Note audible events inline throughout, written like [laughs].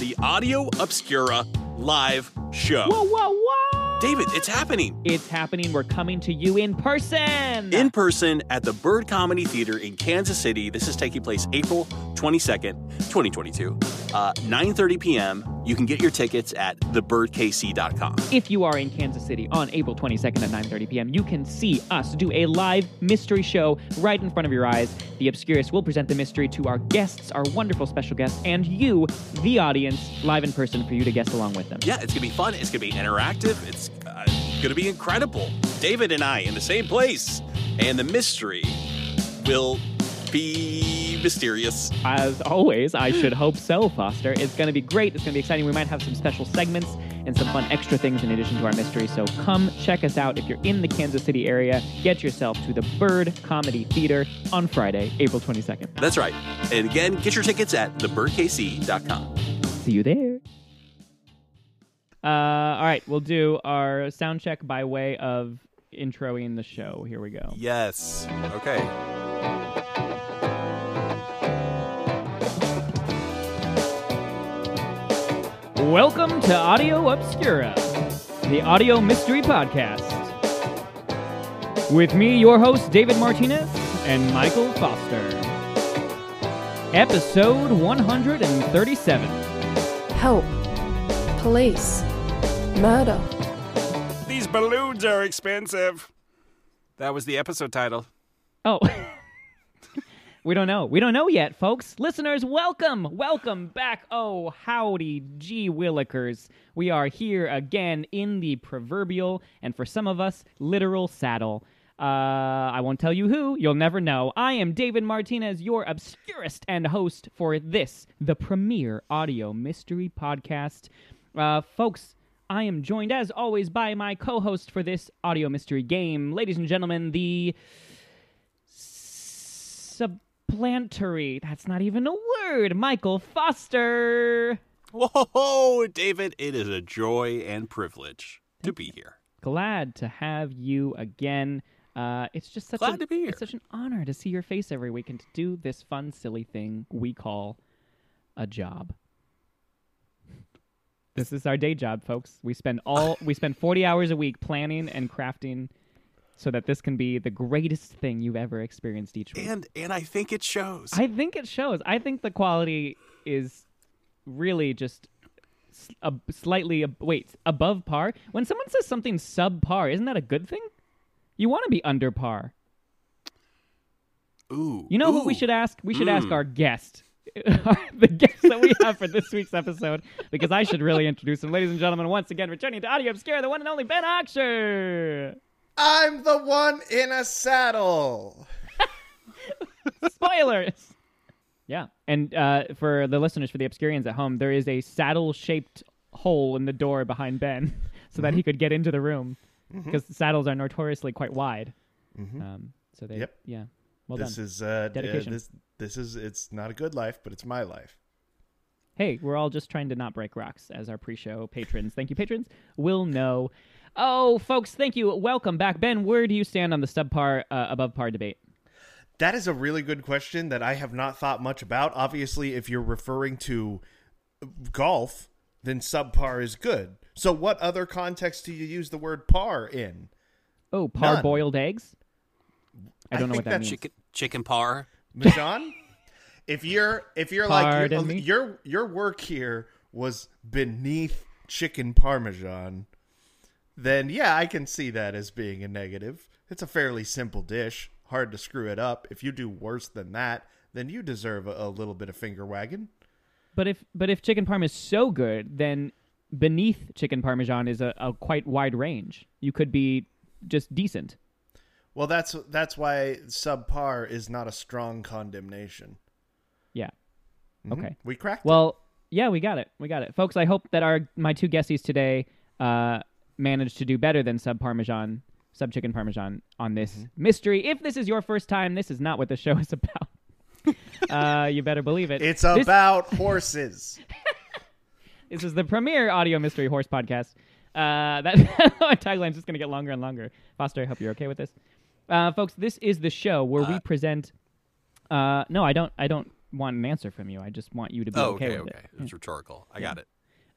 the Audio Obscura live show. Whoa, whoa, whoa! David, it's happening. It's happening. We're coming to you in person. In person at the Bird Comedy Theater in Kansas City. This is taking place April 22nd, 2022, uh, 9.30 p.m. You can get your tickets at thebirdkc.com. If you are in Kansas City on April 22nd at 9:30 p.m., you can see us do a live mystery show right in front of your eyes. The Obscurus will present the mystery to our guests, our wonderful special guests, and you, the audience, live in person for you to guess along with them. Yeah, it's going to be fun. It's going to be interactive. It's uh, going to be incredible. David and I in the same place. And the mystery will be mysterious. As always, I should hope so, Foster. It's going to be great. It's going to be exciting. We might have some special segments and some fun extra things in addition to our mystery. So come check us out if you're in the Kansas City area. Get yourself to the Bird Comedy Theater on Friday, April 22nd. That's right. And again, get your tickets at thebirdkc.com. See you there. Uh, all right, we'll do our sound check by way of introing the show. Here we go. Yes. Okay. Welcome to Audio Obscura, the audio mystery podcast. With me, your host, David Martinez, and Michael Foster. Episode 137. Help. Police. Murder. These balloons are expensive. That was the episode title. Oh. [laughs] we don't know. We don't know yet, folks. Listeners, welcome. Welcome back. Oh, howdy, gee willikers. We are here again in the proverbial, and for some of us, literal saddle. Uh, I won't tell you who. You'll never know. I am David Martinez, your Obscurist and host for this, the premier audio mystery podcast. Uh, folks, I am joined as always by my co-host for this audio mystery game, ladies and gentlemen, the supplantery. That's not even a word. Michael Foster. Whoa, David, it is a joy and privilege to be here. Glad to have you again. Uh, it's just such Glad a, to be here. It's such an honor to see your face every week and to do this fun, silly thing we call a job. This is our day job, folks. We spend all we spend forty hours a week planning and crafting, so that this can be the greatest thing you've ever experienced each week. And and I think it shows. I think it shows. I think the quality is really just a, slightly wait above par. When someone says something subpar, isn't that a good thing? You want to be under par. ooh. You know who we should ask? We should ask Mm. our guest. [laughs] the guest that we have for this week's episode, because I should really introduce him. Ladies and gentlemen, once again, returning to Audio Obscura, the one and only Ben Oxer. I'm the one in a saddle. [laughs] Spoilers. Yeah, and uh, for the listeners, for the Obscurians at home, there is a saddle-shaped hole in the door behind Ben, [laughs] so that he could get into the room, because saddles are notoriously quite wide. Um, so they, Yep. yeah, well done. this done. is uh, d- uh, Dedication. this this is it's not a good life, but it's my life. Hey, we're all just trying to not break rocks as our pre-show patrons. Thank you, patrons. We'll know. Oh, folks, thank you. Welcome back, Ben. Where do you stand on the subpar uh, above par debate? That is a really good question that I have not thought much about. Obviously, if you're referring to golf, then subpar is good. So, what other context do you use the word par in? Oh, None. par-boiled eggs. I I don't know what that means. chicken chicken par. Majan? [laughs] if you're if you're like Pardon your, your your work here was beneath chicken parmesan, then yeah, I can see that as being a negative. It's a fairly simple dish, hard to screw it up. If you do worse than that, then you deserve a, a little bit of finger wagging. But if but if chicken parm is so good, then beneath chicken parmesan is a, a quite wide range. You could be just decent. Well, that's that's why subpar is not a strong condemnation. Yeah. Mhm. Okay. we cracked. it. Well, yeah, we got it. We got it, folks. I hope that our my two guesties today uh, managed to do better than sub parmesan, sub chicken parmesan on this Mm-hmm. mystery. If this is your first time, this is not what the show is [laughs] about. uh, you better believe it. it's This- about horses. [laughs] This is the premier audio mystery horse podcast. Uh, that [laughs] tagline's just going to get longer and longer. Foster, I hope you're okay with this. Uh, folks, this is the show where we present. Uh, no, I don't. I don't want an answer from you. I just want you to be Oh, okay, okay, okay. it. It's rhetorical. I got it.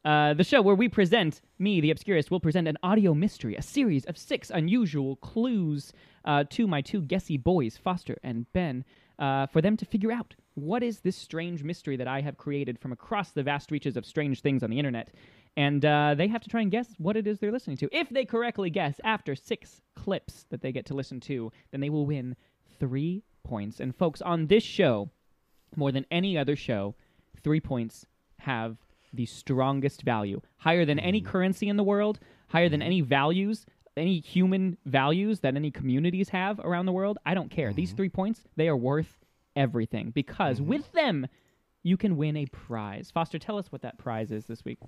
Uh, the show where we present, me, the Obscurist, will present an audio mystery, a series of six unusual clues uh, to my two guessy boys, Foster and Ben, uh, for them to figure out what is this strange mystery that I have created from across the vast reaches of strange things on the internet. And uh, they have to try and guess what it is they're listening to. If they correctly guess after six clips that they get to listen to, then they will win three points. And folks, on this show, more than any other show, three points have the strongest value, higher than any mm-hmm. currency in the world, higher than any values, any human values that any communities have around the world. I don't care. These mm-hmm. three points, they are worth everything because mm-hmm. with them, you can win a prize. Foster, tell us what that prize is this week.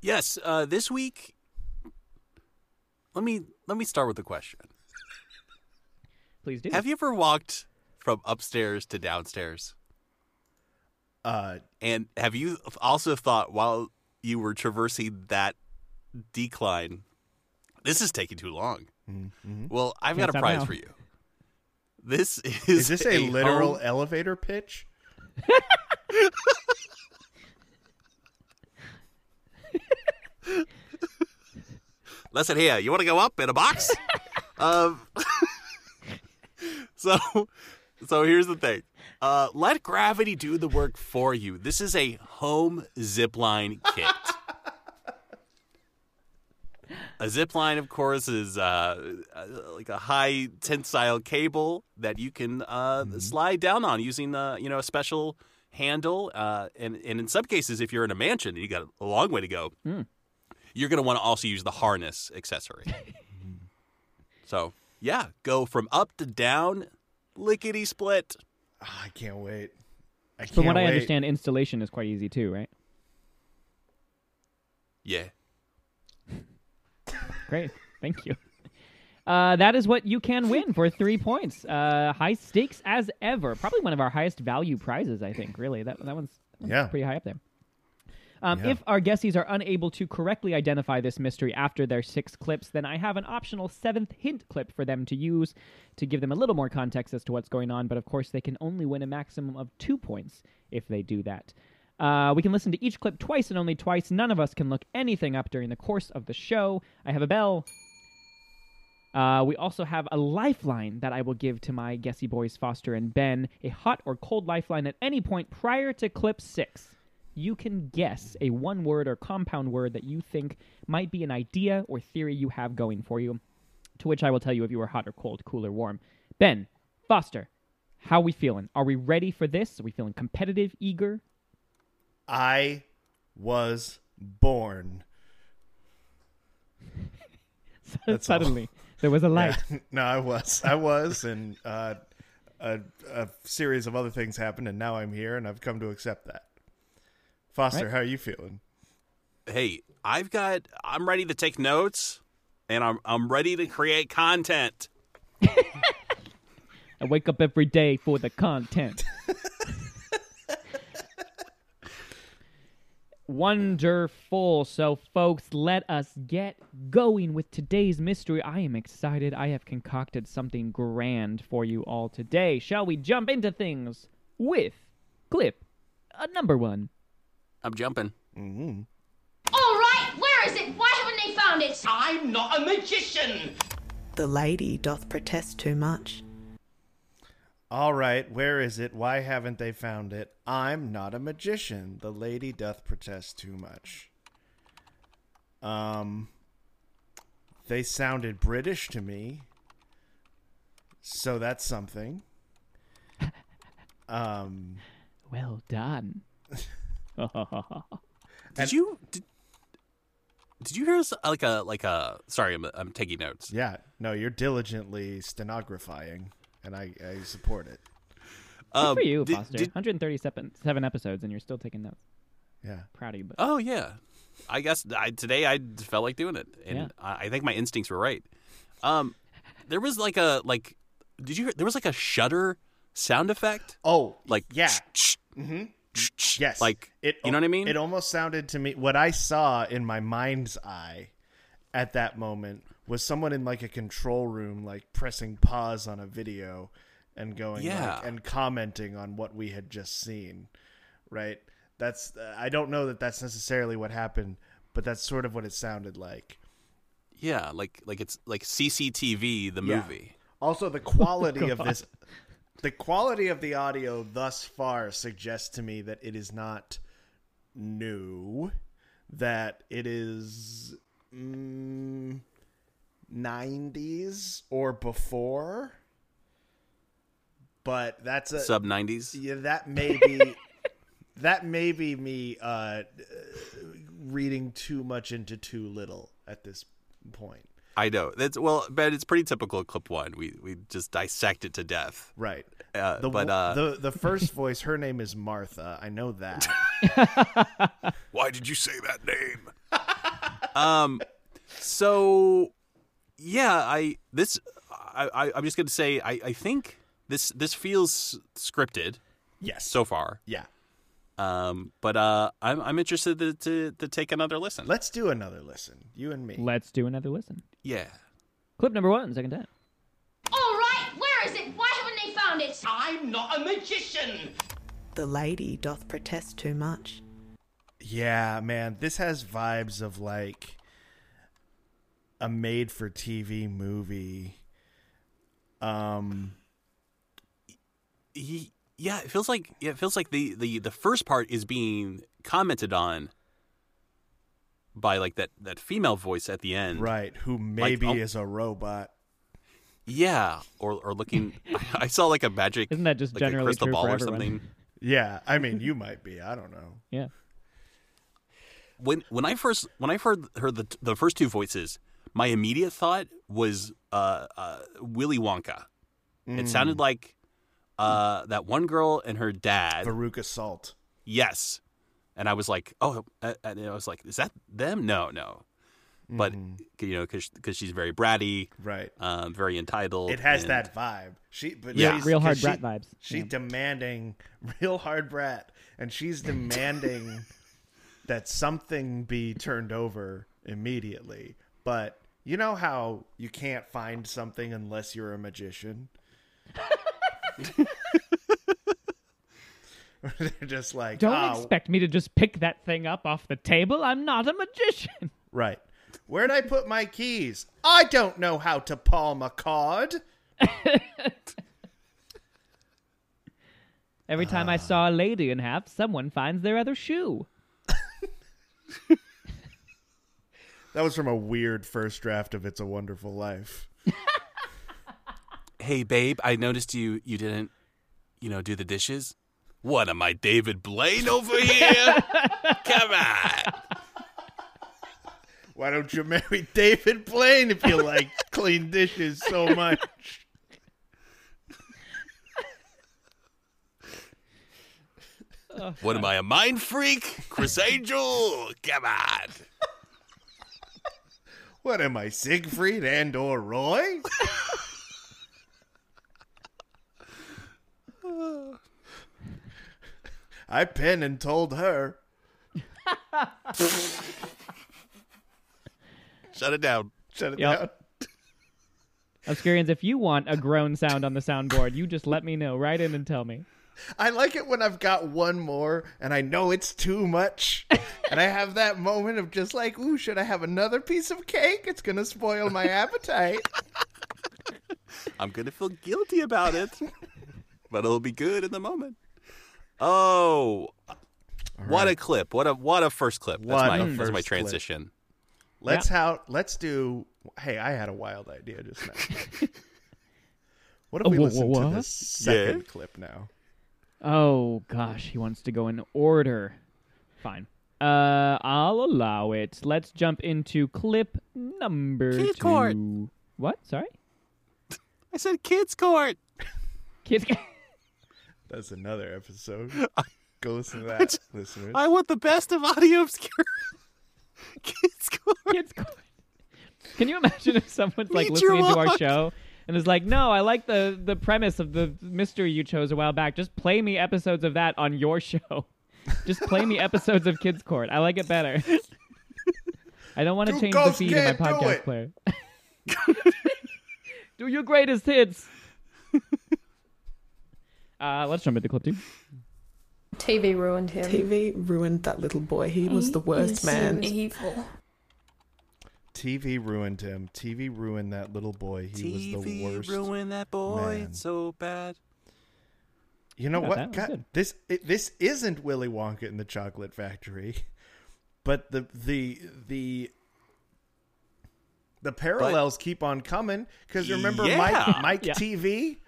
Yes, uh, this week. Let me let me start with a question. Please do. Have you ever walked from upstairs to downstairs? Uh, And have you also thought while you were traversing that decline, this is taking too long? Well, I've Can't got a prize now. for you. This [laughs] is is this a literal home- elevator pitch? [laughs] Listen here, you want to go up in a box? [laughs] um, so, so here's the thing. Uh, let gravity do the work for you. This is a home zipline kit. [laughs] a zipline, of course, is uh, uh, like a high tensile cable that you can uh, slide down on using uh, you know a special handle. Uh, and and in some cases, if you're in a mansion and you got a long way to go, you're going to want to also use the harness accessory. [laughs] so, yeah, go from up to down, lickety split. Ah, I can't wait. I can't From what I understand, installation is quite easy too, right? Yeah. [laughs] Great. Thank you. Uh, that is what you can win for three points. Uh, high stakes as ever. Probably one of our highest value prizes, I think. Really, that that one's, that one's Yeah. pretty high up there. Um, Yeah. If our guessees are unable to correctly identify this mystery after their six clips, then I have an optional seventh hint clip for them to use to give them a little more context as to what's going on. But of course, they can only win a maximum of two points if they do that. Uh, we can listen to each clip twice and only twice. None of us can look anything up during the course of the show. I have a bell. Uh, we also have a lifeline that I will give to my guessy boys, Foster and Ben. A hot or cold lifeline at any point prior to clip six. You can guess a one word or compound word that you think might be an idea or theory you have going for you, to which I will tell you if you are hot or cold, cool or warm. Ben, Foster, how we feeling? Are we ready for this? Are we feeling competitive, eager? I was born. [laughs] That's all. Suddenly, there was a light. Yeah. [laughs] no, I was. I was, and uh, a, a series of other things happened, and now I'm here, and I've come to accept that. Foster, Right. how are you feeling? Hey, I've got. I'm ready to take notes, and I'm I'm ready to create content. [laughs] I wake up every day for the content. [laughs] Wonderful. So, folks, let us get going with today's mystery. I am excited. I have concocted something grand for you all today. Shall we jump into things with clip uh, number one? I'm jumping. All right, where is it? Why haven't they found it? I'm not a magician. The lady doth protest too much. All right, where is it? Why haven't they found it? I'm not a magician. The lady doth protest too much. Um, they sounded British to me, so that's something. [laughs] Um, Well done. [laughs] [laughs] Did you did, did you hear us like a like a? Sorry, I'm I'm taking notes. yeah, no, you're diligently stenographing, and I, I support it. Good Um, for you, did- Foster. did- 137 seven episodes, and you're still taking notes. Yeah. Proud of you. But oh yeah, I guess I, today I felt like doing it, and Yeah. I, I think my instincts were right. Um, there was like a like. Did you hear? There was like a shutter sound effect. Oh, Like yeah. Mm-hmm. [tsk] Yes. Like it you know what I mean? It almost sounded to me what I saw in my mind's eye at that moment was someone in like a control room like pressing pause on a video and going Yeah. like, and commenting on what we had just seen, right? That's uh, I don't know that that's necessarily what happened, but that's sort of what it sounded like. Yeah, like like it's like CCTV the Yeah. movie. Also, the quality [laughs] of this, the quality of the audio thus far suggests to me that it is not new, that it is mm, 90s or before. But that's a Sub 90s. yeah, that may be [laughs] that may be me uh, uh, reading too much into too little at this point. I know. That's well, but it's pretty typical of clip 1. We we just dissect it to death. Right. Uh, The, but uh the the first voice, her name is Martha. I know that. [laughs] Why did you say that name? [laughs] um, so yeah, I this I, I I'm just gonna say I I think this this feels scripted yes. so far. yeah. Um, but uh, I'm I'm interested to to, to take another listen. Let's do another listen. You and me. Let's do another listen. Yeah. Clip number one, second time. All right, where is it? Why haven't they found it? I'm not a magician. The lady doth protest too much. Yeah, man, this has vibes of like a made for TV movie. Um He, yeah, it feels like yeah, it feels like the, the the first part is being commented on by like that that female voice at the end. right, who maybe um, is a robot. Yeah, or or looking. [laughs] [laughs] I saw like a magic. Isn't that just like generally a crystal ball or something? Yeah, I [laughs] mean, you might be. I don't know. Yeah. When when I first when I heard heard the the first two voices, my immediate thought was uh, uh, Willy Wonka. Mm. It sounded like uh, that one girl and her dad. Veruca Salt. Yes, and I was like, oh, uh, and I was like, is that them? No, no. But Mm-hmm. you know, because she's very bratty, Right. um, very entitled. It has and- that vibe. She, but Yeah. she's- Real hard 'cause brat she- vibes. She's Yeah. demanding [laughs] real hard brat, and she's demanding [laughs] that something be turned over immediately. But you know how you can't find something unless you're a magician. [laughs] [laughs] They're just like, Don't "Ah, expect me to just pick that thing up off the table. I'm not a magician. [laughs] right. Where'd I put my keys? I don't know how to palm a card. [laughs] Every time I saw a lady in half, someone finds their other shoe. That was from a weird first draft of It's a Wonderful Life. hey babe i noticed you you didn't you know do the dishes what am i david blaine over here? [laughs] Come on. Why don't you marry David Blaine if you like clean dishes so much? what am i a mind freak? Criss Angel? Come on. What am I, Siegfried and or Roy? [laughs] I pen and told her. shut it down Shut it Yep. down. Obscurians, if you want a groan sound on the soundboard, you just let me know. Write in and tell me. I like it when I've got one more and I know it's too much. and I have that moment of just like, ooh, should I have another piece of cake? It's going to spoil my appetite. i'm gonna feel guilty about it but it'll be good in the moment oh what a clip what a what a first clip that's What my a that's my first clip. transition Let's how let's do Hey, I had a wild idea just now. [laughs] what if we wha- listen wha- to the second Yeah? clip now? Oh gosh, he wants to go in order. Fine. Uh, I'll allow it. Let's jump into clip number Kid two. court. What? Sorry, [laughs] i said kids court kids. That's another episode. [laughs] Go listen to [laughs] that, listeners. i want the best of audio Obscura [laughs] kids court kids. court. Can you imagine if someone's like Meet listening to our show and is like, "No, I like the the premise of the mystery you chose a while back. Just play me episodes of that on your show. Just play me episodes of Kids Court. I like it better." I don't want to change the ghosts feed in my can't do podcast player. do your greatest hits. Uh, let's jump into clip two. TV ruined him. TV ruined that little boy. He was the worst man. Evil. TV ruined him. TV ruined that little boy. He was the worst. TV worst. ruined that boy man. so bad. You know what? that. That's God, good. this it, this isn't Willy Wonka in the Chocolate Factory, [laughs] but the the the the parallels keep on coming because remember Yeah. Mike Mike Yeah. TV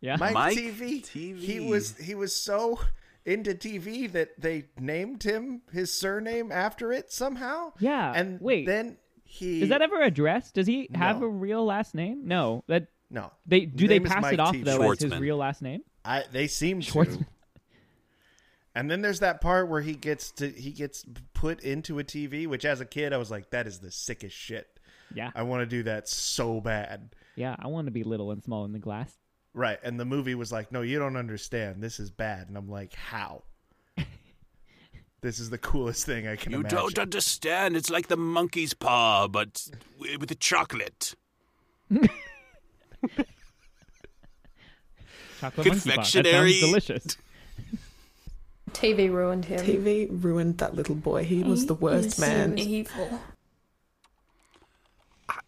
Yeah. Mike, Mike TV TV. he was he was so into TV that they named him his surname after it somehow. Yeah, and wait. then he Is that ever addressed? Does he have No. a real last name? No. That no they His do they name is pass it off TV. though as his real last name? I they seem Schwartz- to. And then there's that part where he gets to he gets put into a TV, which as a kid I was like, that is the sickest shit. Yeah. I want to do that so bad. Yeah, I want to be little and small in the glass. Right. And the movie was like, no, you don't understand. This is bad. And I'm like, how? [laughs] this is the coolest thing I can You imagine. don't understand. It's like the monkey's paw, but with the chocolate. [laughs] Chocolate monkey bar. That Confectionery. sounds delicious. TV ruined him. TV ruined that little boy. He was the worst man. Evil.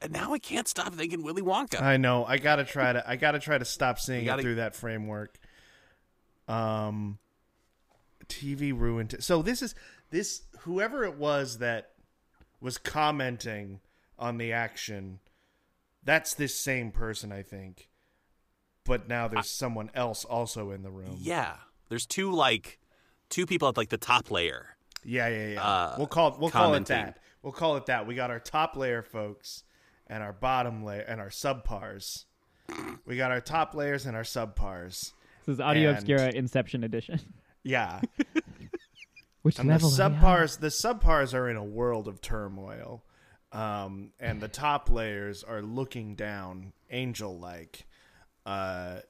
I- Now I can't stop thinking Willy Wonka. I know. I gotta try to. I gotta try to stop seeing gotta- it through that framework. Um, TV ruined. It. So this is this whoever it was that was commenting on the action. That's this same person, I think. But now there's someone else also in the room. yeah, there's two like two people at like the top layer. yeah, yeah. yeah. Uh, we'll call we'll call it that. We'll call it that. We got our top layer folks and our bottom layer and our subpars. We got our top layers and our subpars. This is Audio And- Obscura Inception Edition. Yeah. [laughs] Which And the level? are we on? subpars the subpars are in a world of turmoil. Um, and the top layers are looking down, angel like, uh,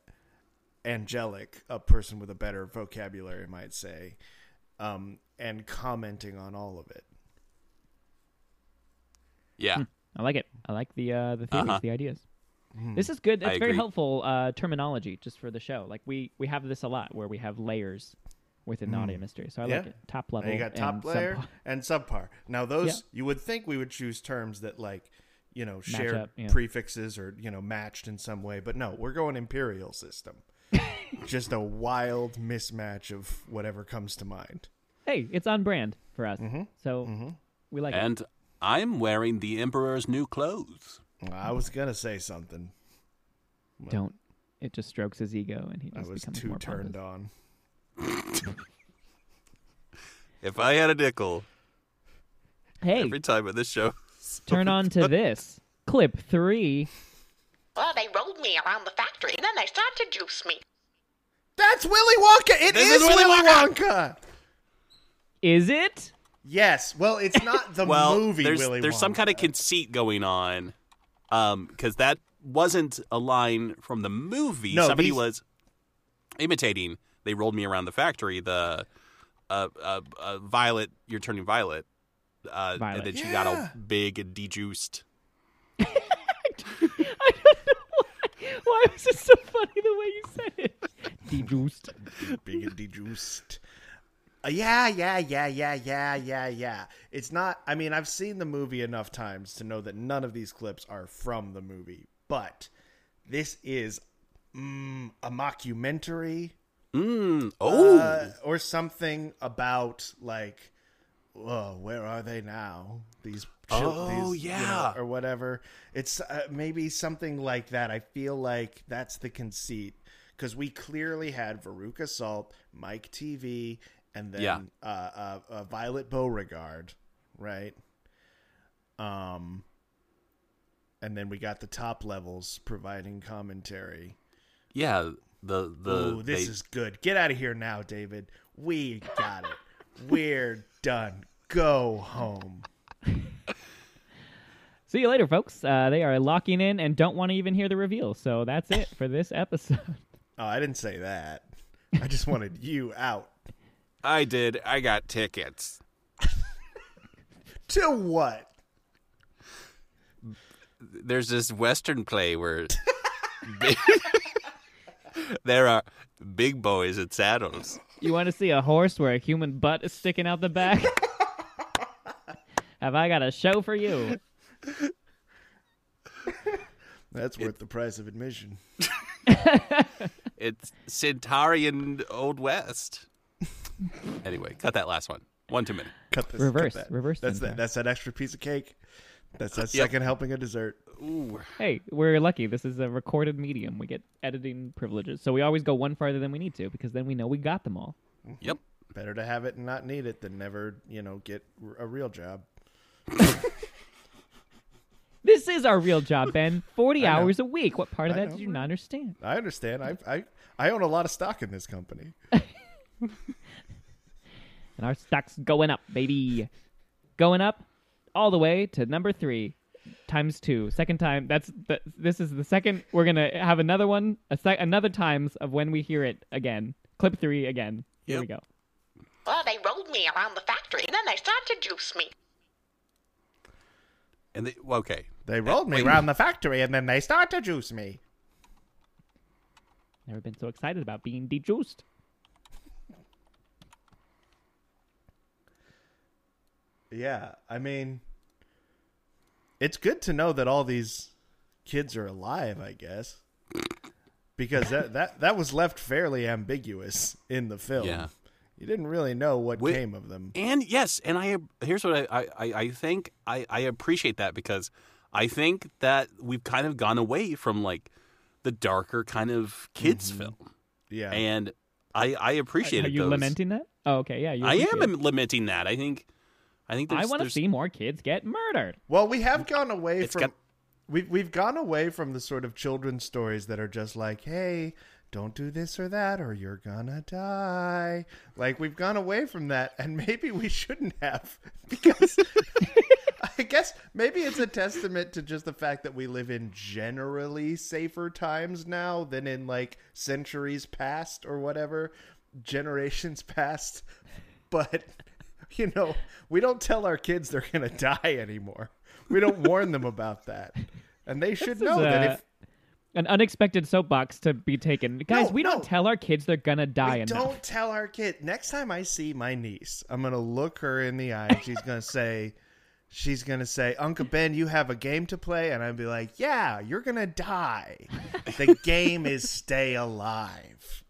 angelic, a person with a better vocabulary might say, um, and commenting on all of it. Yeah, I like it. I like the uh, the theories, Uh-huh. the ideas. Hmm. This is good. I It's very agree. helpful uh, terminology just for the show. Like we we have this a lot where we have layers within the audio mystery. So I like Hmm. It. Top level. Now you got top and layer subpar. and subpar. Now those Yeah. you would think we would choose terms that like you know shared up, yeah. prefixes or you know matched in some way, but no, we're going imperial system. [laughs] Just a wild mismatch of whatever comes to mind. Hey, it's on brand for us. Mm-hmm. So we like it. And I'm wearing the Emperor's new clothes. I was gonna say something. Don't. It just strokes his ego, and he I just was becomes too more turned pompous. on. [laughs] If I had a nickel Hey, every time at this show, turn on to [laughs] this clip three. Well, they rolled me around the factory, and then they started to juice me. That's Willy Wonka. It is, is is Willy Willy Wonka. Is it? Yes. Well, it's not [laughs] the well, movie there's Willy there's some kind of conceit going on, um, because that wasn't a line from the movie. No, Somebody these- was imitating. They rolled me around the factory. The uh, uh, uh, Violet, you're turning violet, uh, Violet. and then she got all big and dejuiced. [laughs] I don't know why. Why was it so funny the way you said it? [laughs] Dejuiced. big and dejuiced. Uh, yeah, yeah, yeah, yeah, yeah, yeah, yeah. It's not. I mean, I've seen the movie enough times to know that none of these clips are from the movie, but this is mm, a mockumentary Mm. Oh, uh, or something about like, whoa, where are they now? These, Oh, these, you know, yeah. or whatever. It's uh, maybe something like that. I feel like that's the conceit because we clearly had Veruca Salt, Mike TV, and then Yeah. uh, uh, uh, Violet Beauregarde, right? Um, and then we got the top levels providing commentary. yeah. The the Ooh, this they- is good. Get out of here now, David. We got it. We're done. Go home. [laughs] See you later, folks. Uh, they are locking in and don't want to even hear the reveal. So that's it for this episode. [laughs] Oh, I didn't say that. I just wanted you out. I did. I got tickets. To what? there's this western play where [laughs] there are big boys and saddles. You want to see a horse where a human butt is sticking out the back? Have I got a show for you? That's worth the price of admission. [laughs] It's Centaurian Old West. Anyway, cut that last one. One too many. Cut this. Reverse, cut that. reverse That's that. That's that extra piece of cake. That's that [laughs] Yep. second helping of dessert. Ooh. Hey, we're lucky. This is a recorded medium. We get editing privileges. So we always go one farther than we need to because then we know we got them all. Mm-hmm. Yep. Better to have it and not need it than never, you know, get a real job. [laughs] This is our real job, Ben. 40 [laughs] hours a week. What part of I that know. did you not understand? I understand. I I I own a lot of stock in this company. And our stock's going up, baby. Going up all the way to number three times two. Second time. That's the, this is the second. We're gonna have another one, a sec, another times of when we hear it again. Clip three again. Here we go. Well, they rolled me around the factory, and then they started to juice me. And they, well, okay. They rolled me Wait. around the factory and then they start to juice me. Never been so excited about being dejuiced. Yeah, I mean, it's good to know that all these kids are alive. I guess because that that that was left fairly ambiguous in the film. Yeah. you didn't really know what Wait- came of them. And yes, and I here's what I I, I think I, I appreciate that because I think that we've kind of gone away from like the darker kind of kids mm-hmm. film, Yeah, and I I appreciate it. Are you those. lamenting that? Oh, okay. Yeah, you I am it. lamenting that. I think I think I want to see more kids get murdered. Well, we have gone away It's from got- we've we've gone away from the sort of children's stories that are just like, hey, don't do this or that, or you're gonna die. Like we've gone away from that, and [laughs] maybe we shouldn't have because [laughs] I guess maybe it's a testament to just the fact that we live in generally safer times now than in like centuries past or whatever, generations past. [laughs] But [laughs] you know, we don't tell our kids they're going [laughs] to die anymore. We don't warn them about that. And they should know is, that if An unexpected soapbox to be taken. Guys, No, we don't tell our kids they're gonna die we enough. don't tell our kid next time I see my niece, I'm going to look her in the eye. She's going [laughs] to say she's going to say, "Uncle Ben, you have a game to play." And I'd be like, "Yeah, you're going to die. The game is stay alive."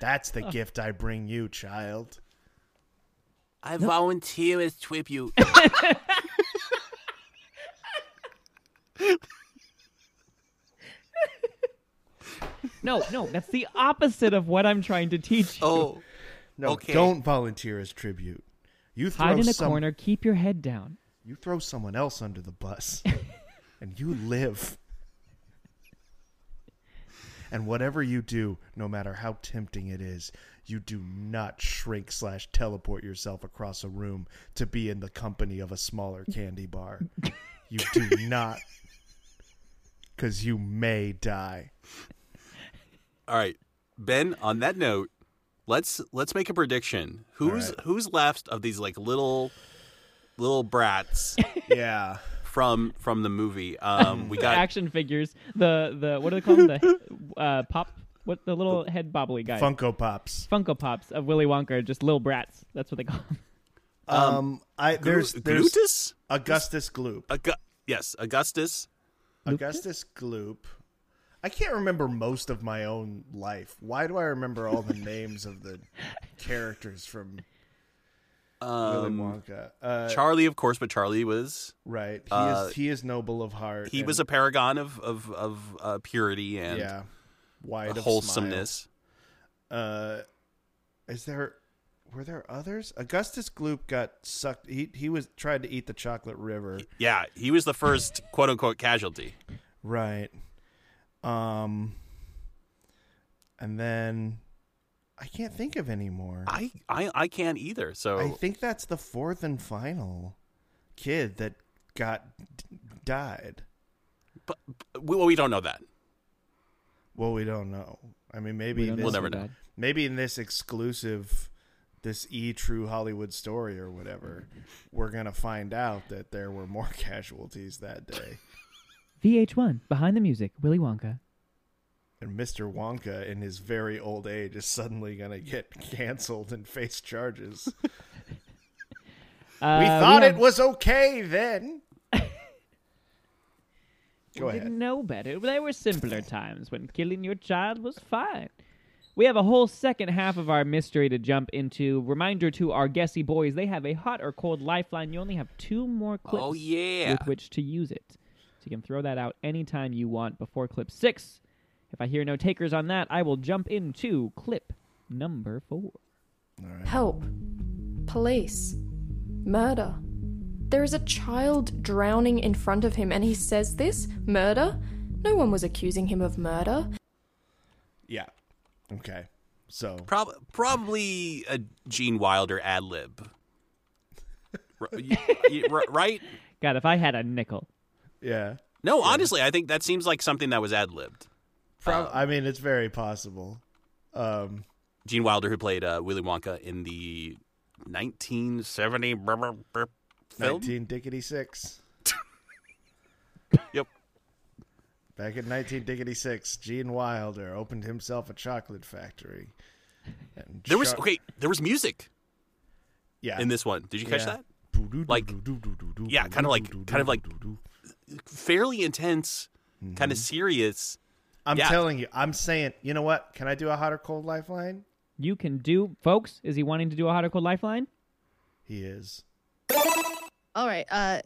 That's the oh. gift I bring you, child. I volunteer as tribute. [laughs] No, no, that's the opposite of what I'm trying to teach you. oh, No, Okay. don't volunteer as tribute. You throw Hide in a some- corner, keep your head down. You throw someone else under the bus, [laughs] and you live. And whatever you do, no matter how tempting it is, you do not shrink slash teleport yourself across a room to be in the company of a smaller candy bar. [laughs] You do not, because you may die. all right, Ben. On that note, let's let's make a prediction. Who's right. who's left of these like little little brats [laughs] Yeah. From from the movie? Um, we got [laughs] action figures. The the what do they call them? The uh, pop. What the little head bobbly guys? Funko Pops. Funko Pops of Willy Wonka, are just little brats. That's what they call them. [laughs] Um, I there's Glu- there's Glutus. Augustus Gloop. Agu- yes, Augustus. Augustus Gloop. I can't remember most of my own life. Why do I remember all the names of the characters from Willy Um, Wonka? Uh, Charlie, of course, but Charlie was right. He uh, is he is noble of heart. he and- was a paragon of of of uh, purity and yeah, wide wholesomeness. Uh, is there were there others? Augustus Gloop got sucked. He he was tried to eat the chocolate river. Yeah, he was the first [laughs] quote unquote casualty. Right. Um. And then I can't think of any more. I I, I can't either. So I think that's the fourth and final kid that got d- died. but, but we, well, we don't know that. Well, we don't know. I mean, maybe don't this, We'll never know. maybe in this exclusive, this e true Hollywood story or whatever, we're gonna find out that there were more [laughs] casualties that day. VH1 behind the music. Willy Wonka. And Mr. Wonka, in his very old age, is suddenly going to get canceled and face charges. [laughs] Uh, we thought have- it was okay then. [laughs] Go we ahead. didn't know better. There were simpler times when killing your child was fine. We have a whole second half of our mystery to jump into. Reminder to our guessy boys, they have a hot or cold lifeline. You only have two more clips Oh, yeah. with which to use it. So you can throw that out anytime you want before clip six. If I hear no takers on that, I will jump into clip number four. Help. Police. Murder. There is a child drowning in front of him, and he says this? Murder? No one was accusing him of murder. Yeah. Okay. So, Prob- probably a Gene Wilder ad lib. R- [laughs] y- y- r- right? God, if I had a nickel. yeah. No, honestly, I think that seems like something that was ad libbed. Prob- I mean, it's very possible. Um, Gene Wilder, who played uh, Willy Wonka in the 1970 brr, brr, brr film. 19 Dickety 6. [laughs] Yep. Back in 19 Dickety 6, Gene Wilder opened himself a chocolate factory. And There was Char- okay. There was music yeah. in this one. Did you catch Yeah. that? Like- yeah, kinda like- kind of like- [laughs] Fairly intense, kind of serious. I'm yeah. telling you, I'm saying, you know what? Can I do a hot or cold lifeline? You can do, folks. Is he wanting to do a hot or cold lifeline? He is. All right. Uh,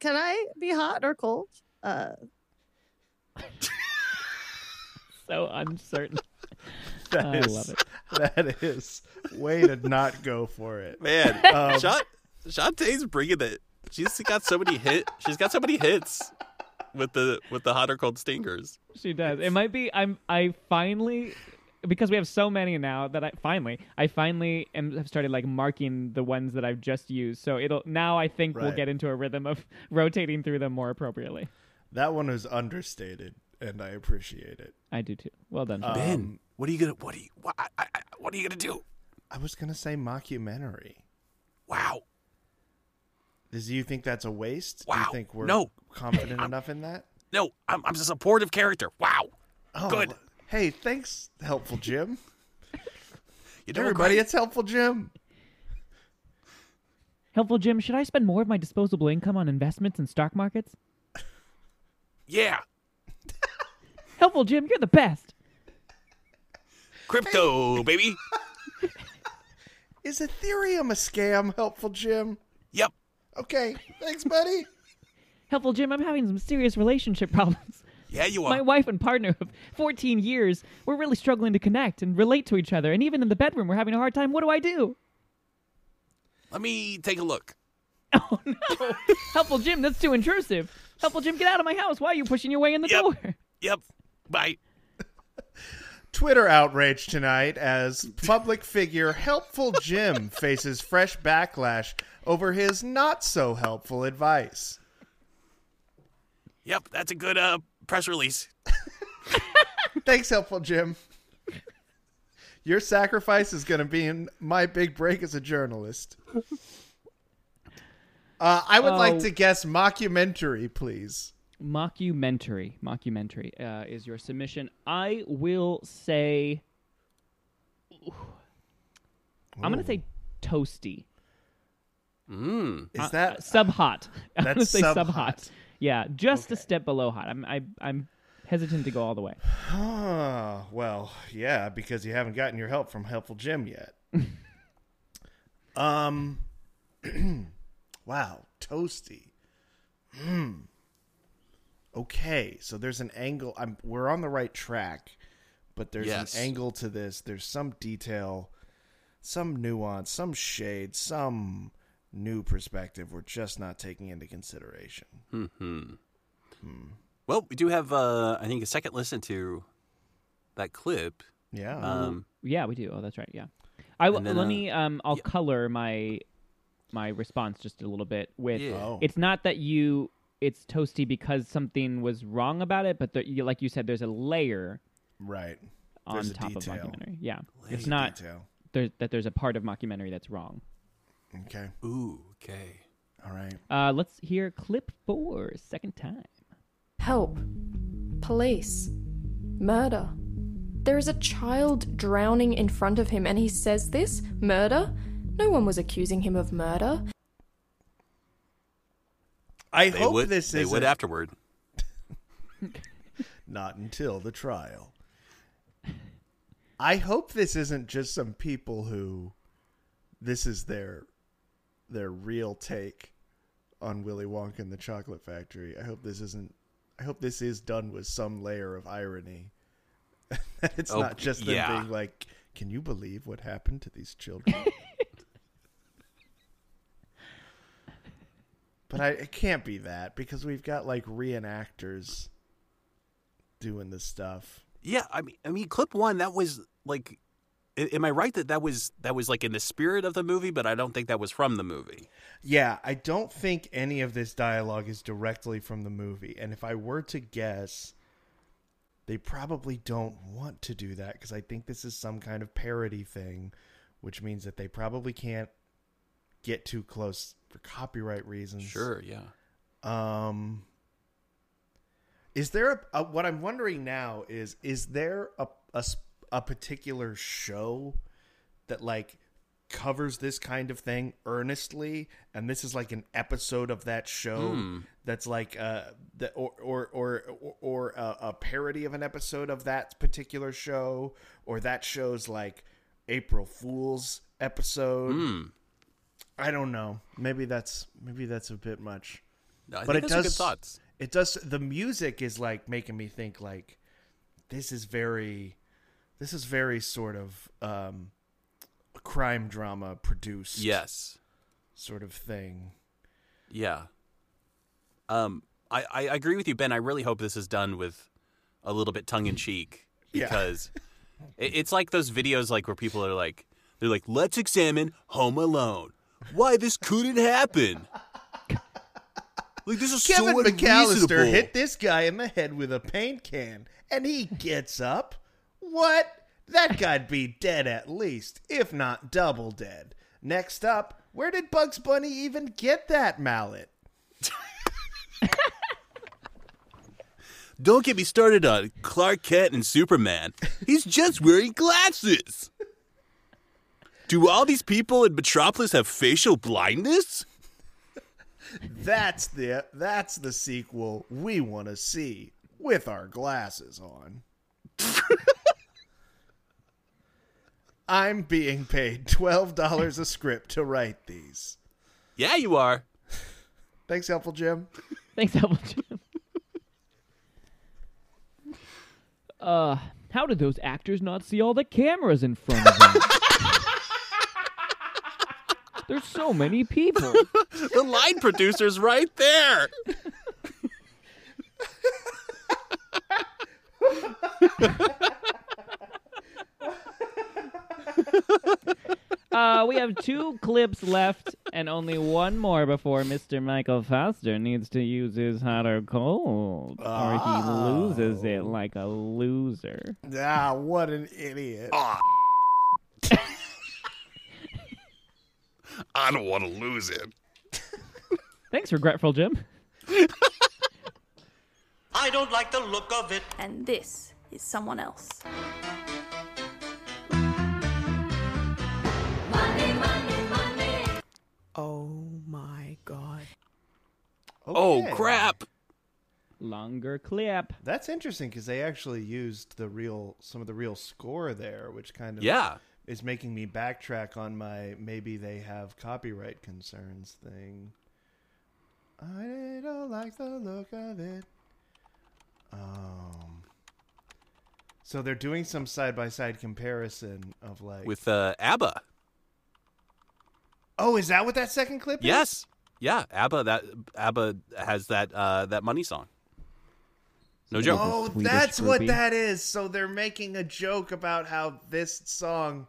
can I be hot or cold? Uh, [laughs] So uncertain. [laughs] That I is- love it. That is way to not go for it. Man, Um, Sha- Shantae's bringing it. She's got so many hit. She's got so many hits with the with the hot or cold stingers. She does. It might be. I'm. I finally, because we have so many now that I finally, I finally am, have started like marking the ones that I've just used. So it'll now. I think we'll Right. get into a rhythm of [laughs] rotating through them more appropriately. That one was understated, and I appreciate it. I do too. Well done. Sean. Ben, um, what are you gonna? What are you? What, I, I, what are you gonna do? I was going to say mockumentary. Wow. Does you think that's a waste? Do you think we're No. confident enough in that? No, I'm, I'm a supportive character. Wow. Oh, Good. Hey, thanks, helpful Jim. [laughs] You're doing Everybody, it's helpful Jim. Helpful Jim. Should I spend more of my disposable income on investments in stock markets? Yeah. [laughs] Helpful Jim, you're the best. Crypto, baby. [laughs] Is Ethereum a scam, helpful Jim? Yep. Okay, thanks, buddy. [laughs] Helpful Jim, I'm having some serious relationship problems. Yeah, you are. My wife and partner of 14 years, we're really struggling to connect and relate to each other. And even in the bedroom, we're having a hard time. What do I do? Let me take a look. [laughs] Oh, no. Helpful Jim, that's too intrusive. Helpful Jim, get out of my house. Why are you pushing your way in the Yep. door? Yep. Bye. [laughs] Twitter outrage tonight as public figure Helpful Jim [laughs] faces fresh backlash over his not so helpful advice. Yep, that's a good uh press release. [laughs] Thanks, Helpful Jim. Your sacrifice is going to be in my big break as a journalist. Uh, I would Oh. like to guess mockumentary, please. Mockumentary. Mockumentary uh, is your submission. I will say. I'm going to say toasty. Mm. Is Uh, that uh, sub hot? [laughs] I'm going to say sub sub-hot. Yeah, just a step below hot. I'm I, I'm hesitant to go all the way. Ah, well, yeah, because you haven't gotten your help from Helpful Jim yet. [laughs] um, [clears throat] wow, toasty. Hmm. Okay, so there's an angle. I'm we're on the right track, but there's Yes. an angle to this. There's some detail, some nuance, some shade, some new perspective we're just not taking into consideration. Hmm. Well, we do have uh I think a second listen to that clip. Yeah. Um Yeah, we do. Oh, that's right. Yeah. I w- And then, let uh, me. Um, I'll yeah. color my my response just a little bit with. Yeah. Oh. It's not that you. It's toasty because something was wrong about it, but there, you, like you said, there's a layer right. on There's a top of detail. mockumentary. Yeah, There's it's not there, that there's a part of mockumentary that's wrong. Okay. ooh, okay. All right. Uh, let's hear clip four, second time. Help. Police. Murder. There is a child drowning in front of him, and he says this murder? No one was accusing him of murder. I They hope would. this they would afterward. [laughs] not until the trial. I hope this isn't just some people who this is their their real take on Willy Wonka and the Chocolate Factory. I hope this isn't I hope this is done with some layer of irony. [laughs] it's Oh, not just them yeah. being like, "Can you believe what happened to these children?" [laughs] but I it can't be that because we've got like reenactors doing this stuff. Yeah, I mean, I mean, clip one that was like, am I right that that was that was like in the spirit of the movie, but I don't think that was from the movie. Yeah, I don't think any of this dialogue is directly from the movie. And if I were to guess, they probably don't want to do that because I think this is some kind of parody thing, which means that they probably can't get too close for copyright reasons. Sure, yeah. Um is there a, a what I'm wondering now is is there a a particular show that like covers this kind of thing earnestly and this is like an episode of that show Hmm. that's like uh that or or or or, or a, a parody of an episode of that particular show or that show's like April Fools episode Hmm. I don't know maybe that's maybe that's a bit much No, but it does good thoughts. it does the music is like making me think like this is very this is very sort of um crime drama produced Yes. sort of thing Yeah. Um, I, I agree with you, Ben. I really hope this is done with a little bit tongue in cheek [laughs] Yeah. because it, it's like those videos like where people are like, they're like, let's examine Home Alone. Why this couldn't happen? Like this is Kevin so McAllister hit this guy in the head with a paint can and he gets up what that guy'd be dead at least if not double dead next up where did Bugs Bunny even get that mallet Don't get me started on Clark Kent and Superman. He's just wearing glasses. Do all these people in Metropolis have facial blindness? That's the that's the sequel we want to see with our glasses on. [laughs] I'm being paid twelve dollars a script to write these. Yeah, you are. Thanks, helpful Jim. Thanks, Helpful Jim. uh, how did those actors not see all the cameras in front of them? [laughs] There's so many people. [laughs] The line producer's right there. Uh, we have two clips left and only one more before Mr. Michael Foster needs to use his hot or cold, or he loses it like a loser. Ah, what an idiot. I don't want to lose it. Thanks, regretful Jim. [laughs] I don't like the look of it. And this is someone else. Money, money, money. Oh my god. Oh, crap. Longer clip. That's interesting because they actually used the real some of the real score there, which kind of Yeah. Is making me backtrack on my maybe they have copyright concerns thing. I don't like the look of it. Um. So they're doing some side by side comparison of like. With uh, ABBA. oh, is that what that second clip is? Yes. Yeah, ABBA that ABBA has that uh, that money song. No joke. Oh, Swedish that's what groupie. that is. So they're making a joke about how this song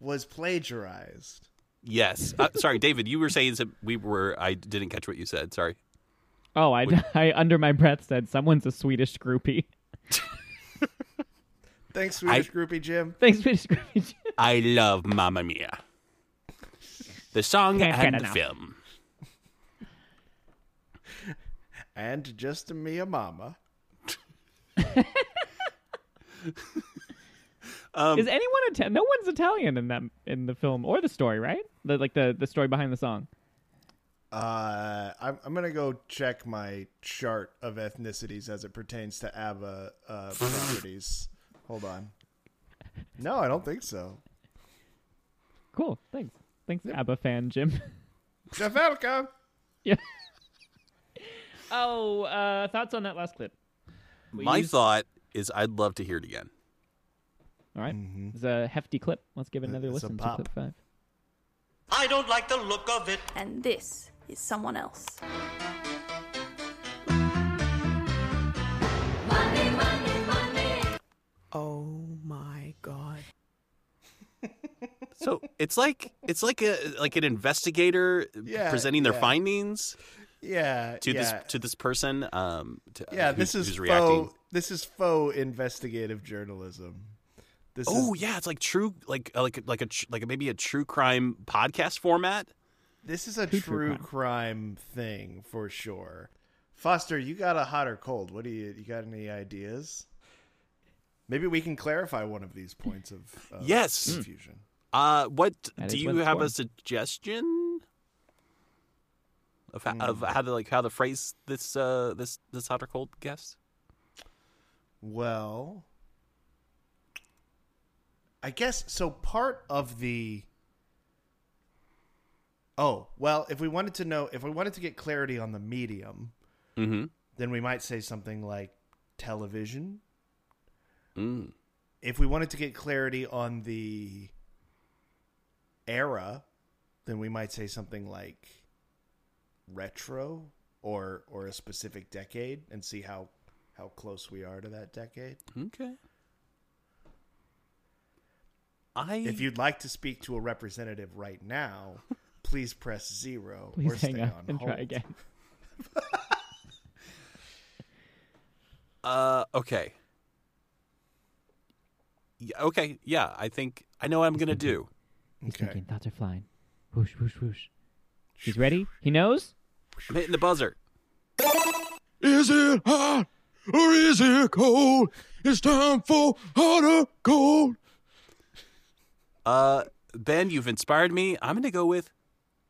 was plagiarized. Yes. Uh, sorry, David, you were saying that we were I didn't catch what you said. Sorry. Oh, I, [laughs] I under my breath said someone's a Swedish groupie. [laughs] Thanks, Swedish groupie Jim. Thanks, Swedish groupie. Jim. [laughs] I love Mamma Mia. The song Can't and the enough. film. And just a Mia Mama. Um, Is anyone Italian? No one's Italian in that in the film or the story, right? The, like the the story behind the song. Uh, I'm, I'm gonna go check my chart of ethnicities as it pertains to ABBA uh, [laughs] properties. Hold on. No, I don't think so. Cool. Thanks. Thanks, ABBA fan Jim. [laughs] Javelka. yeah. [laughs] Oh, uh, thoughts on that last clip? my thought is I'd love to hear it again. All right. It's a hefty clip. Let's give it another It's listen to clip five. I don't like the look of it. And this is someone else. Money, money, money. Oh my god. So it's like it's like a like an investigator Yeah, presenting their yeah. findings Yeah. to yeah. this to this person. Um, to, yeah, who's- this is who's faux. reacting. This is faux investigative journalism. This Oh is, yeah, it's like true, like uh, like like a tr- like maybe a true crime podcast format. this is a True true crime. crime thing for sure. Foster, you got a hot or cold? What do you you got any ideas? Maybe we can clarify one of these points of, of Yes. confusion. Uh, what That do you have for. a suggestion of how, of how to like how to phrase this uh this this hot or cold guess? Well, I guess so. Part of the. Oh, well, if we wanted to know, if we wanted to get clarity on the medium, Mm-hmm. then we might say something like television. Mm. If we wanted to get clarity on the era, then we might say something like retro or or a specific decade and see how how close we are to that decade. Okay. I If you'd like to speak to a representative right now, please press zero [laughs] Please or hang stay up on and hold. try again. [laughs] uh okay. Yeah, okay, yeah, I think I know what I'm gonna do. He's Okay. thinking thoughts are flying. Whoosh, whoosh, whoosh. He's ready. He knows. I'm hitting the buzzer. Is it hot or is it cold? It's time for hot or cold. Uh, Ben, you've inspired me. I'm gonna go with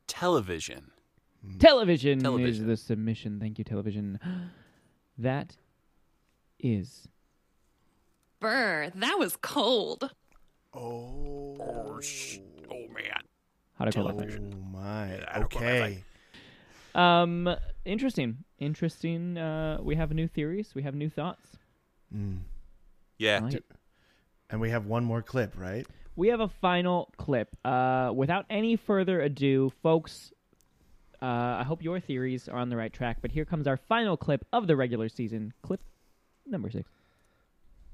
television. Television, is Television. the submission. Thank you, television. [gasps] That is Brr, that was cold. Oh, Oh, sh- oh man. how to call oh my. I don't know my Okay. Um, interesting, interesting. Uh, we have new theories. We have new thoughts. Mm. Yeah. I like. And we have one more clip, right? We have a final clip. Uh, without any further ado, folks, uh, I hope your theories are on the right track. But here comes our final clip of the regular season. Clip number six.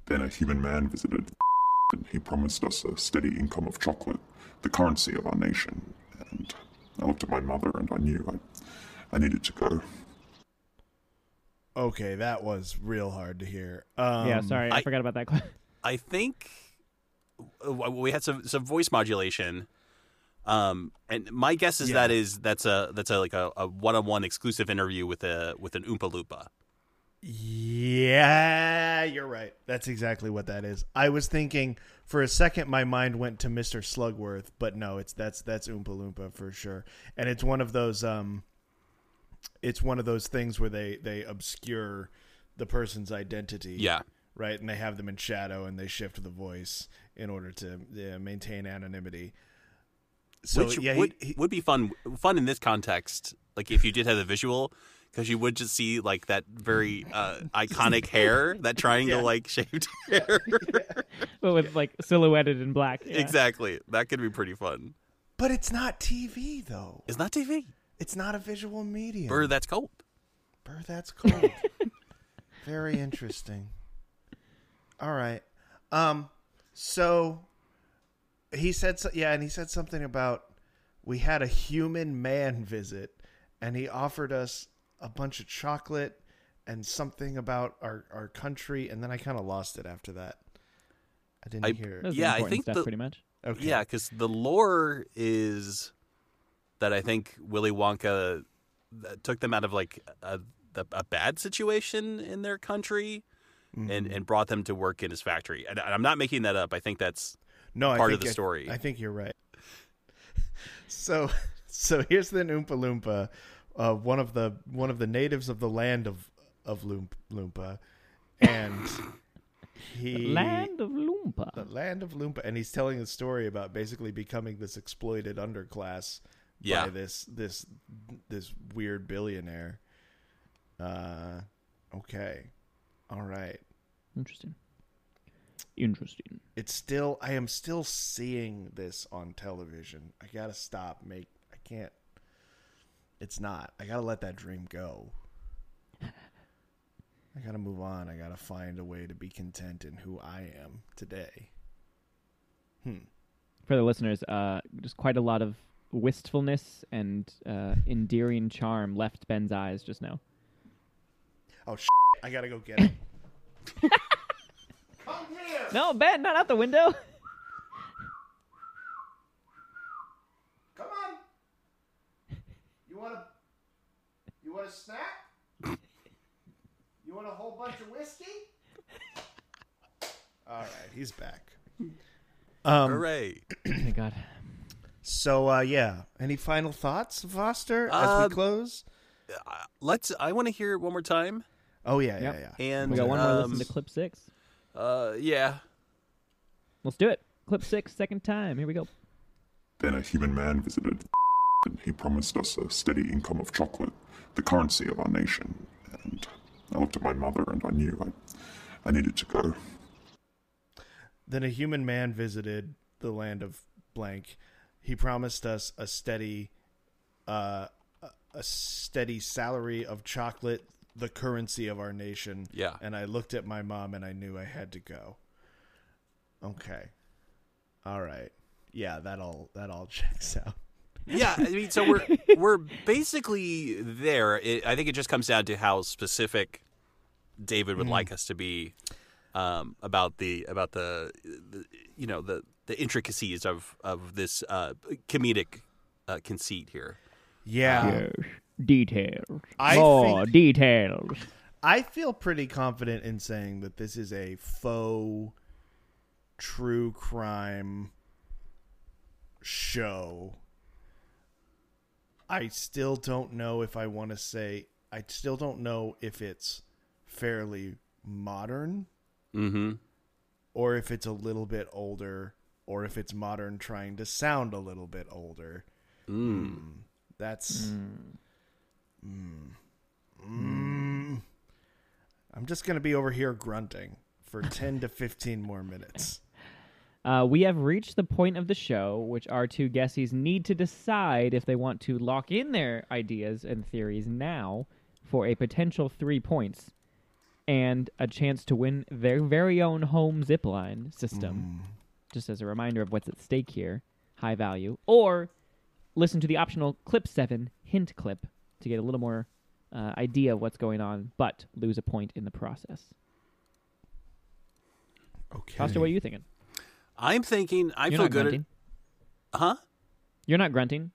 Then a human man visited, [laughs] and he promised us a steady income of chocolate, the currency of our nation. And I looked at my mother, and I knew I, I needed to go. Okay, that was real hard to hear. Um, yeah, sorry, I, I- forgot about that clip. I think we had some some voice modulation. Um, and my guess is Yeah. that is that's a that's a like a, a one-on-one exclusive interview with a with an Oompa Loompa. Yeah, you're right. That's exactly what that is. I was thinking for a second my mind went to Mr. Slugworth, but no, it's that's that's Oompa Loompa for sure. And it's one of those um it's one of those things where they they obscure the person's identity. Yeah. Right? And they have them in shadow and they shift the voice in order to yeah, maintain anonymity. So Which yeah, would, he- would be fun fun in this context. Like if you did have the visual, because you would just see like that very uh, iconic [laughs] hair, that triangle Yeah. like shaped [laughs] hair. [laughs] but with like silhouetted in black. Yeah. Exactly. That could be pretty fun. but it's not TV though. It's not TV. It's not a visual medium. Or that's cold. Burr, that's cold. Very interesting. All right. Um. So he said, so, yeah, and he said something about we had a human man visit, and he offered us a bunch of chocolate and something about our our country, and then I kind of lost it after that. I didn't I- hear. It. Yeah, I think stuff the- pretty much. Okay. Yeah, because the lore is that I think Willy Wonka uh, took them out of like a, a, a bad situation in their country, and Mhm. and brought them to work in his factory. And I'm not making that up. I think that's No, I part think of the story. I think you're right. [laughs] So, so here's the Oompa Loompa, uh, one of the one of the natives of the land of of Loomp, Loompa, and [laughs] he Land of Loompa. the land of Loompa, and he's telling a story about basically becoming this exploited underclass Yeah. by this this this weird billionaire. Uh, okay, all right. Interesting. Interesting. It's still I am still seeing this on television. I gotta stop. Make I can't. It's not. I gotta let that dream go. I gotta move on. I gotta find a way to be content in who I am today. Hmm. For the listeners, uh, just quite a lot of wistfulness and uh, endearing charm left Ben's eyes just now. Oh, [laughs] sh- I gotta go get it. No, Ben, not out the window. Come on. You want a You want a snack? You want a whole bunch of whiskey? All right, he's back. Um, Hooray! oh my God. So uh, yeah, any final thoughts, Foster, as Uh, we close? Let's. I want to hear it one more time. Oh yeah, Yep. yeah, yeah. And We got one more um, listen to clip six. Uh, yeah. Let's do it. Clip six, second time. Here we go. Then a human man visited, and he promised us a steady income of chocolate, the currency of our nation. And I looked at my mother, and I knew I, I needed to go. Then a human man visited the land of blank. He promised us a steady, uh, a- a steady salary of chocolate, the currency of our nation. Yeah. And I looked at my mom, and I knew I had to go. Okay. All right. Yeah, that all that all [laughs] checks out. Yeah, I mean, so we're we're basically there. It, I think it just comes down to how specific David would Mhm. like us to be um, about the about the, the you know the the intricacies of of this uh, comedic uh, conceit here. Yeah. Yes. Details. I More think- details. I feel pretty confident in saying that this is a faux true crime show. I still don't know if I want to say I still don't know if it's fairly modern Mm-hmm. or if it's a little bit older or if it's modern trying to sound a little bit older. Mm. That's Mm. Mm. I'm just going to be over here grunting for [laughs] 10 to 15 more minutes. Uh, we have reached the point of the show which our two guessies need to decide if they want to lock in their ideas and theories now for a potential three points and a chance to win their very own home zipline system. Just as a reminder of what's at stake here, high value, or listen to the optional clip seven hint clip to get a little more uh, idea of what's going on, but lose a point in the process. Okay. Foster, what are you thinking? I'm thinking. I You're feel not good. grunting. At, huh? You're not grunting.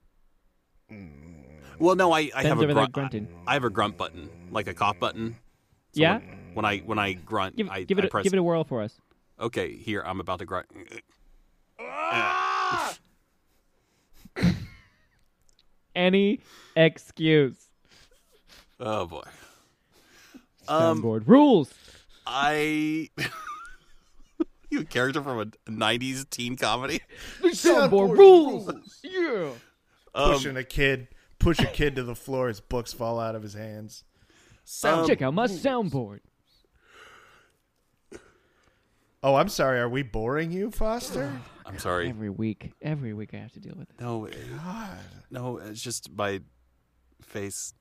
Well, no, I, I Ben's have a there grunt. grunting. I have a grunt button, like a cough button. So Yeah? When, when I when I grunt, Give, I, give it I a, press. give it a whirl for us. Okay, here I'm about to grunt. Any excuse. Oh boy. Um, Soundboard rules. I. [laughs] you a character from a '90s teen comedy? Soundboard rules. Yeah. Um, Pushing a kid, push a kid to the floor, his books fall out of his hands. Um, Check out my soundboard. Oh, I'm sorry. Are we boring you, Foster? [sighs] I'm sorry. Every week, every week I have to deal with it. No, it- no, it's just my face.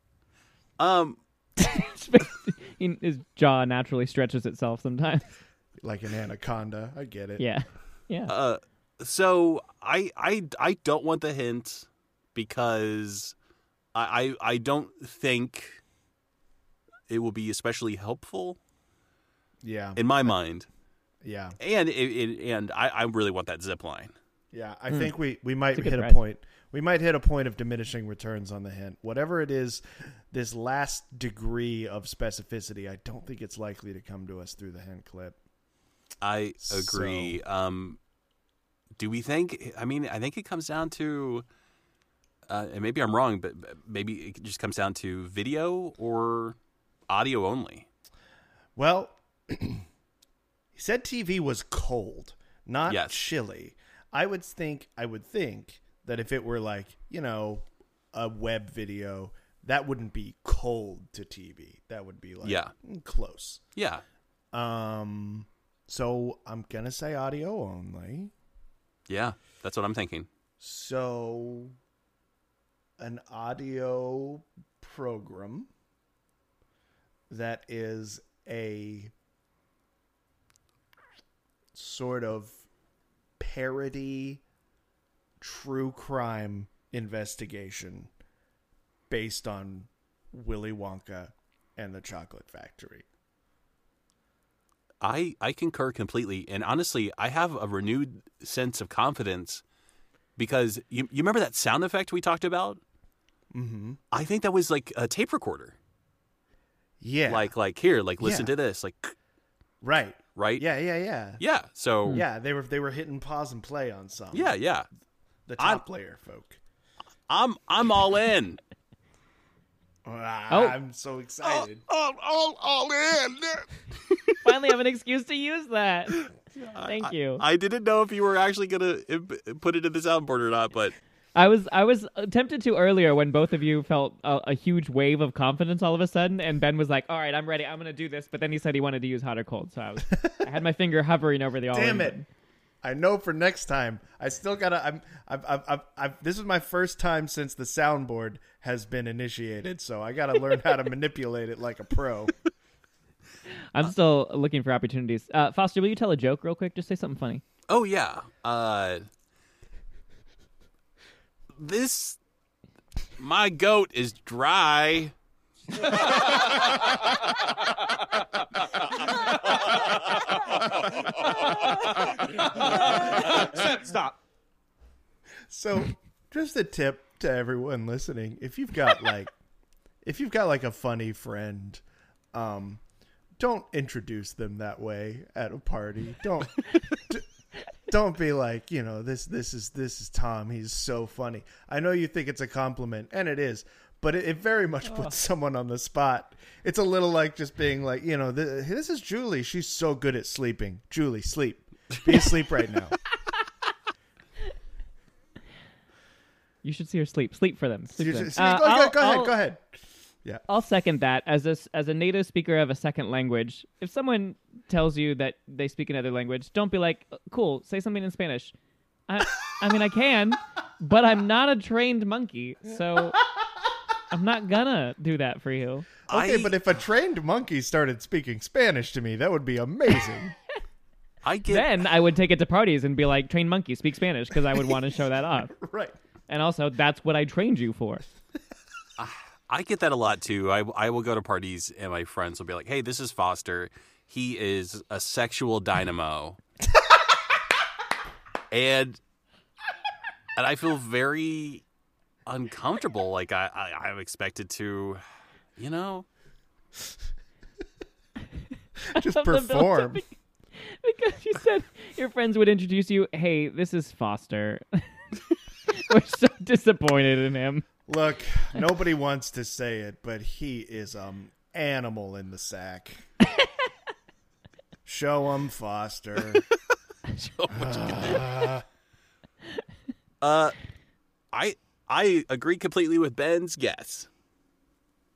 Um, [laughs] In- His jaw naturally stretches itself sometimes. Like an anaconda. I get it. Yeah, yeah. uh, so I I I don't want the hint because I I, I don't think it will be especially helpful Yeah. in my mind. Yeah. And it, it, and I, I really want that zip line. Yeah, I Hmm. think we, we might a good hit a point We might hit a point of diminishing returns on the hint. Whatever it is, this last degree of specificity, I don't think it's likely to come to us through the hint clip. I agree. Um, do we think? I mean, I think it comes down to, uh, and maybe I'm wrong, but but maybe it just comes down to video or audio only. Well, [clears throat] he said TV was cold, not Yes. chilly. I would think I would think that if it were like, you know, a web video, that wouldn't be cold to TV. That would be like Yeah. mm, close. Yeah. Um so I'm going to say audio only. Yeah, that's what I'm thinking. So an audio program that is a sort of parody true crime investigation based on Willy Wonka and the Chocolate Factory. I I concur completely, and honestly, I have a renewed sense of confidence because you you remember that sound effect we talked about? Mm-hmm. I think that was like a tape recorder. Yeah. Like like here, like listen Yeah. to this, like Right. Right? Yeah, yeah, yeah. Yeah. So Yeah, they were they were hitting pause and play on some. yeah, yeah. The I'm- top layer folk. I'm I'm all in. [laughs] Oh. I'm so excited. all, all, all in. [laughs] Finally have an excuse to use that. [laughs] Thank you. I didn't know if you were actually gonna put it in the soundboard or not, but I was I was tempted to earlier when both of you felt a, a huge wave of confidence all of a sudden, and Ben was like, "All right, I'm ready. I'm gonna do this." But then he said he wanted to use hot or cold, so I was I had my finger hovering over the [laughs] all. Damn it! I know for next time. I still gotta. I'm. I've. I've. I've, I've this is my first time since the soundboard has been initiated, so I gotta learn how to manipulate it like a pro. [laughs] I'm still looking for opportunities. Uh, Foster, will you tell a joke real quick? Just say something funny. oh yeah. Uh, this my goat is dry. Stop. So, just a tip to everyone listening: if you've got [laughs] like, if you've got like a funny friend, um, don't introduce them that way at a party. Don't. d- [laughs] don't be like, you know, this this is this is Tom. He's so funny. I know you think it's a compliment, and it is, but it, it very much puts someone on the spot. It's a little like just being like, you know, this, this is Julie. She's so good at sleeping. Julie, sleep. Be asleep right now. [laughs] You should see her sleep. Sleep for them. Sleep for them. should- go, Uh, go- I'll- go ahead. I'll- Go ahead. Yeah. I'll second that as a s- as a native speaker of a second language. If someone tells you that they speak another language, don't be like, "Uh, "Cool, say something in Spanish." I, I mean, I can, but I'm not a trained monkey, so I'm not gonna do that for you. Okay, but if a trained monkey started speaking Spanish to me, that would be amazing. [laughs] I get Then I would take it to parties and be like, "Trained monkey, speak Spanish," because I would want to show that off. [laughs] right. And also, that's what I trained you for. I get that a lot too. I, I will go to parties and my friends will be like, "Hey, this is Foster. He is a sexual dynamo," and and I feel very uncomfortable. Like I, I I'm expected to, you know, [laughs] Just love the build-up perform. be- Because you said your friends would introduce you, "Hey, this is Foster." [laughs] We're so disappointed in him. Look, [laughs] nobody wants to say it, but he is um animal in the sack. [laughs] Show him Foster. [laughs] Ah. uh, I I agree completely with Ben's guess.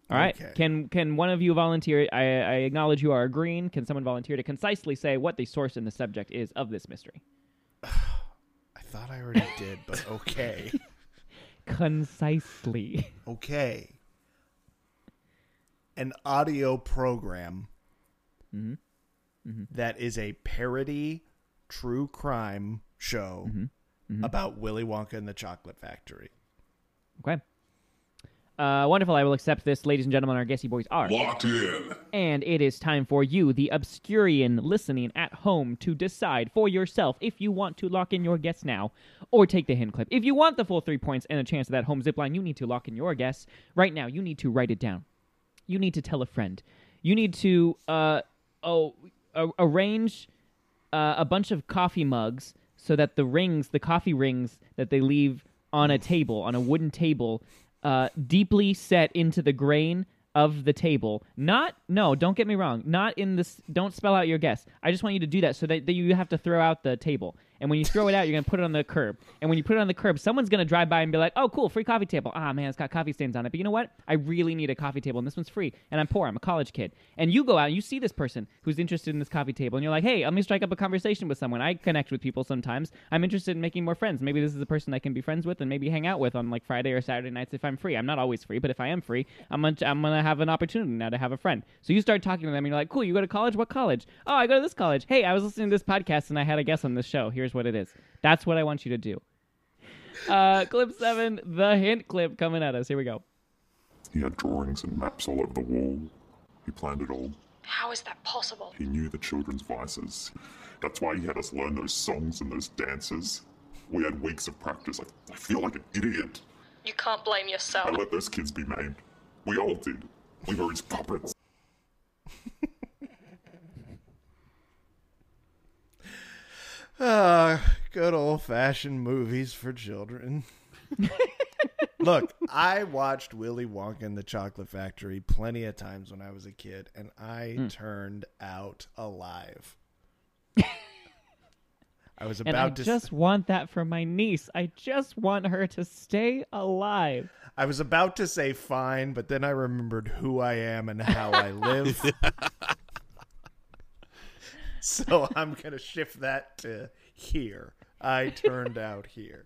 All right. Okay. Can can one of you volunteer? I, I acknowledge you are agreeing. Can someone volunteer to concisely say what the source and the subject is of this mystery? [sighs] I thought I already did, but okay. Concisely. [laughs] Okay. An audio program Mhm. that is a parody true crime show Mm-hmm. about Willy Wonka and the Chocolate Factory. Okay. Uh, wonderful. I will accept this, ladies and gentlemen. Our guessy boys are Locked in. And it is time for you, the Obscurian listening at home, to decide for yourself if you want to lock in your guess now or take the hint clip. If you want the full three points and a chance at that home zipline, you need to lock in your guess right now. You need to write it down. You need to tell a friend. You need to uh, oh, a- arrange uh, a bunch of coffee mugs so that the rings, the coffee rings that they leave on a table, on a wooden table, uh, deeply set into the grain of the table. Not, no, don't get me wrong. Not in this. Don't spell out your guess. I just want you to do that so that, that you have to throw out the table. And when you throw it out, you're gonna put it on the curb. And when you put it on the curb, someone's gonna drive by and be like, "Oh, cool, free coffee table." Ah, man, it's got coffee stains on it. But you know what? I really need a coffee table, and this one's free. And I'm poor. I'm a college kid. And you go out and you see this person who's interested in this coffee table, and you're like, "Hey, let me strike up a conversation with someone." I connect with people sometimes. I'm interested in making more friends. Maybe this is a person I can be friends with and maybe hang out with on like Friday or Saturday nights if I'm free. I'm not always free, but if I am free, I'm gonna, I'm gonna have an opportunity now to have a friend. So you start talking to them, and you're like, "Cool, you go to college? What college? Oh, I go to this college. Hey, I was listening to this podcast and I had a guest on this show. Here's what it is." That's what I want you to do. Uh, clip seven, the hint clip coming at us. Here we go. He had drawings and maps all over the wall. He planned it all. How is that possible? He knew the children's vices. That's why he had us learn those songs and those dances. We had weeks of practice. I, I feel like an idiot. You can't blame yourself. I let those kids be maimed. We all did. We were his puppets. [laughs] Ah, good old fashioned movies for children. [laughs] Look, I watched Willy Wonka and the Chocolate Factory plenty of times when I was a kid, and I Mm. turned out alive. [laughs] I was And about I to. just want that for my niece. I just want her to stay alive. I was about to say fine, but then I remembered who I am and how I [laughs] live. [laughs] so I'm gonna shift that to here. I turned out here.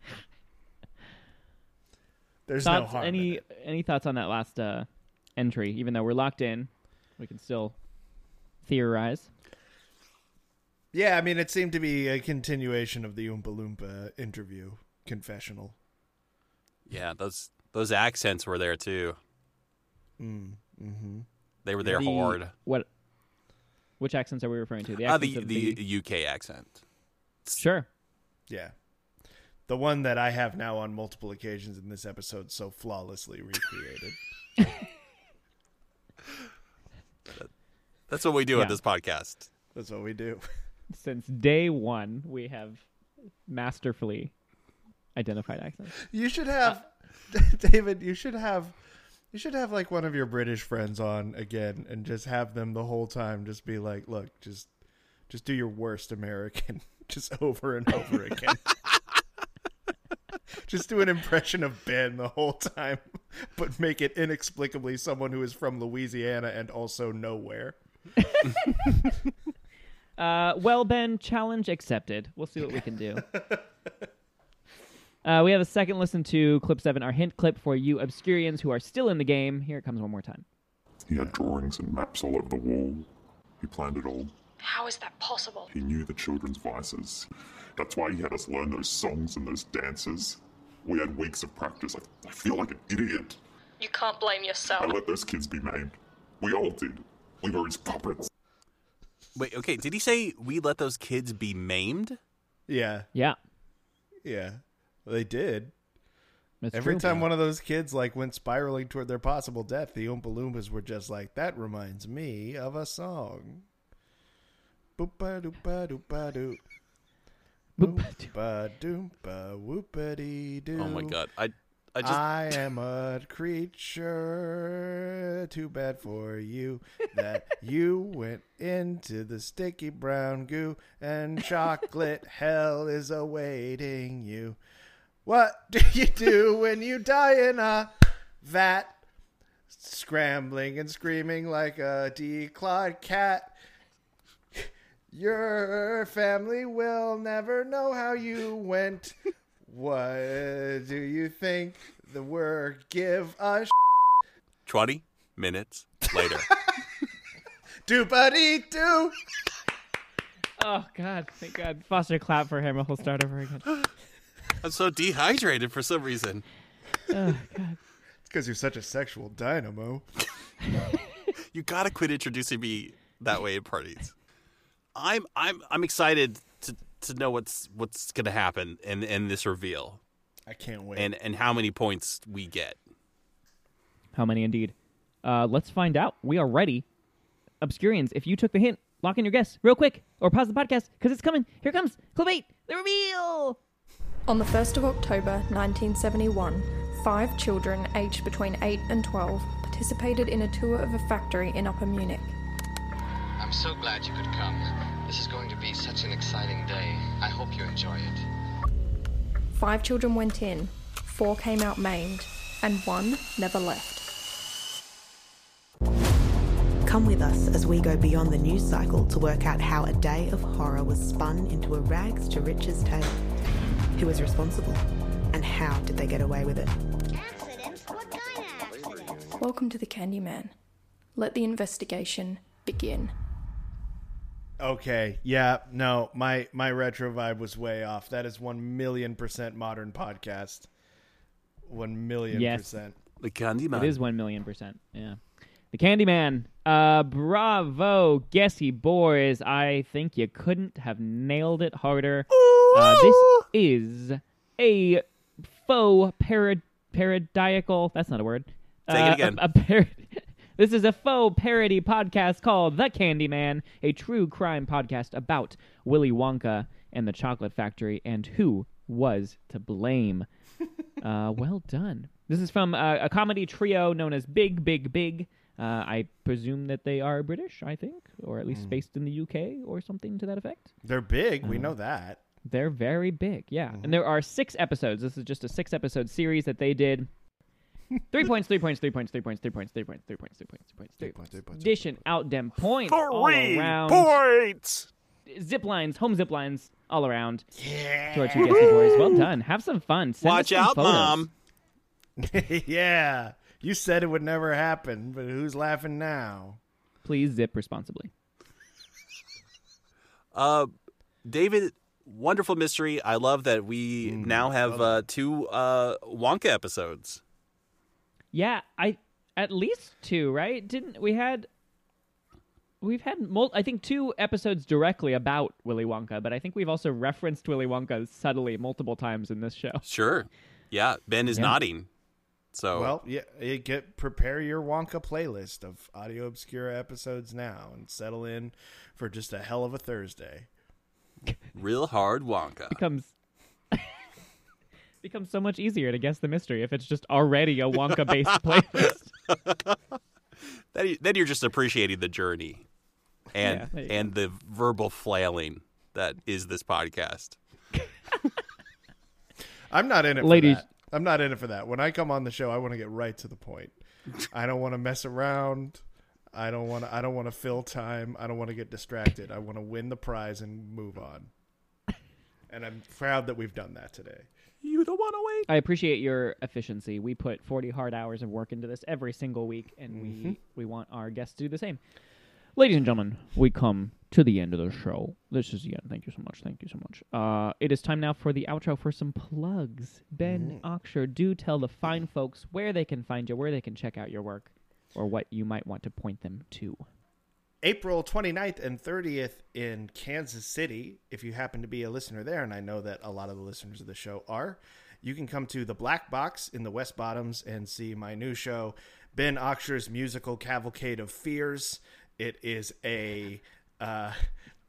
There's no thoughts, harm. any any thoughts on that last uh, entry? Even though we're locked in, we can still theorize. Yeah, I mean, it seemed to be a continuation of the Oompa Loompa interview confessional. Yeah, those those accents were there too. Mm, mm-hmm. They were there The- hard. What? Which accents are we referring to? The Uh, accents the, of the UK accent. Sure. Yeah. The one that I have now on multiple occasions in this episode so flawlessly recreated. [laughs] That's what we do Yeah. at this podcast. That's what we do. Since day one, we have masterfully identified accents. You should have [laughs] David, you should have you should have like one of your British friends on again and just have them the whole time just be like, look, just just do your worst American [laughs] just over and over again. [laughs] just do an impression of Ben the whole time, [laughs] but make it inexplicably someone who is from Louisiana and also nowhere. Uh, well, Ben, challenge accepted. We'll see what we can do. Uh, we have a second listen to clip seven, our hint clip for you Obscurians who are still in the game. Here it comes one more time. He had drawings and maps all over the wall. He planned it all. How is that possible? He knew the children's vices. That's why he had us learn those songs and those dances. We had weeks of practice. I, I feel like an idiot. You can't blame yourself. I let those kids be maimed. We all did. We were his puppets. Wait, okay. Did he say we let those kids be maimed? Yeah. Yeah. Yeah. They did. That's Every true. time one of those kids like went spiraling toward their possible death, the Oompa Loompas were just like, "That reminds me of a song." Boopa doopa doopa doo. Boompa doompa whoopity doo. Oh my god. I I just I am a creature. Too bad for you that you went into the sticky brown goo and chocolate hell is awaiting you. What [laughs] do you do when you die in a vat? Scrambling and screaming like a declawed cat. Your family will never know how you went. What do you think the word give a sh- 20 minutes later. do buddy do? Oh, God. Thank God. Foster, clap for him. He'll start over again. [gasps] [laughs] I'm so dehydrated for some reason. Oh, God. It's because you're such a sexual dynamo. [laughs] you gotta quit introducing me that way at parties. I'm I'm I'm excited to to know what's what's gonna happen in in this reveal. I can't wait. And and how many points we get. How many indeed? Uh, let's find out. We are ready. Obscurians, if you took the hint, lock in your guess real quick or pause the podcast because it's coming. Here comes. Club 8, the reveal! On the 1st of October 1971, five children aged between 8 and 12 participated in a tour of a factory in Upper Munich. I'm so glad you could come. This is going to be such an exciting day. I hope you enjoy it. Five children went in, four came out maimed, and one never left. Come with us as we go beyond the news cycle to work out how a day of horror was spun into a rags to riches tale. Who was responsible? And how did they get away with it? Welcome to the Candyman. Let the investigation begin. Okay, yeah, no, my my retro vibe was way off. That is one million percent modern podcast. One million Yes. percent. The Candyman. It is 1 million percent. Yeah. The Candyman. Uh, bravo, guessy boys. I think you couldn't have nailed it harder. Uh, this is a faux parad- parodiacal. That's not a word. Say it Uh, again. A, a par- [laughs] this is a faux parody podcast called The Candyman, a true crime podcast about Willy Wonka and the Chocolate Factory and who was to blame. [laughs] uh, well done. This is from uh, a comedy trio known as Big Big Big. Uh, I presume that they are British, I think, or at least Mm. based in the UK or something to that effect. They're big. we Uh, know that. They're very big, yeah. Mm-hmm. And there are six episodes. This is just a six episode series that they did. Three points, three points, three points, three points, three points, three points, three points, three points, three points, three points, three points. Dishing out them points all Three around. points. Zip lines, home zip lines all around. Yeah. To our two guessing boys. Well done. Have some fun. Send us Watch some out, photos. mom. yeah, you said it would never happen, but who's laughing now? Please zip responsibly. [laughs] Uh, David, wonderful mystery. I love that we Mm, now have uh, two uh, Wonka episodes. Yeah, I at least two, right? Didn't we had we've had mul- I think two episodes directly about Willy Wonka, but I think we've also referenced Willy Wonka subtly multiple times in this show. Sure. Yeah, Ben is Yeah. nodding. So Well, yeah, you get prepare your Wonka playlist of Audio Obscura episodes now and settle in for just a hell of a Thursday. real hard Wonka. becomes [laughs] becomes so much easier to guess the mystery if it's just already a Wonka based [laughs] playlist. [laughs] Then, you- then you're just appreciating the journey and Yeah, there you and the verbal flailing that is this podcast. I'm not in it Ladies- for that. I'm not in it for that. When I come on the show, I want to get right to the point. [laughs] I don't want to mess around. I don't want to. I don't want to fill time. I don't want to get distracted. I want to win the prize and move on. And I'm proud that we've done that today. You don't want to wait. I appreciate your efficiency. We put 40 hard hours of work into this every single week, and Mm-hmm. we, we want our guests to do the same. Ladies and gentlemen, we come to the end of the show. This is the end. Thank you so much. Thank you so much. Uh, it is time now for the outro for some plugs. Ben Mm. Auxier, do tell the fine folks where they can find you, where they can check out your work, or what you might want to point them to. April 29th and 30th in Kansas City. If you happen to be a listener there, and I know that a lot of the listeners of the show are, you can come to the Black Box in the West Bottoms and see my new show, Ben Auxier's musical Cavalcade of Fears. It is a. Uh,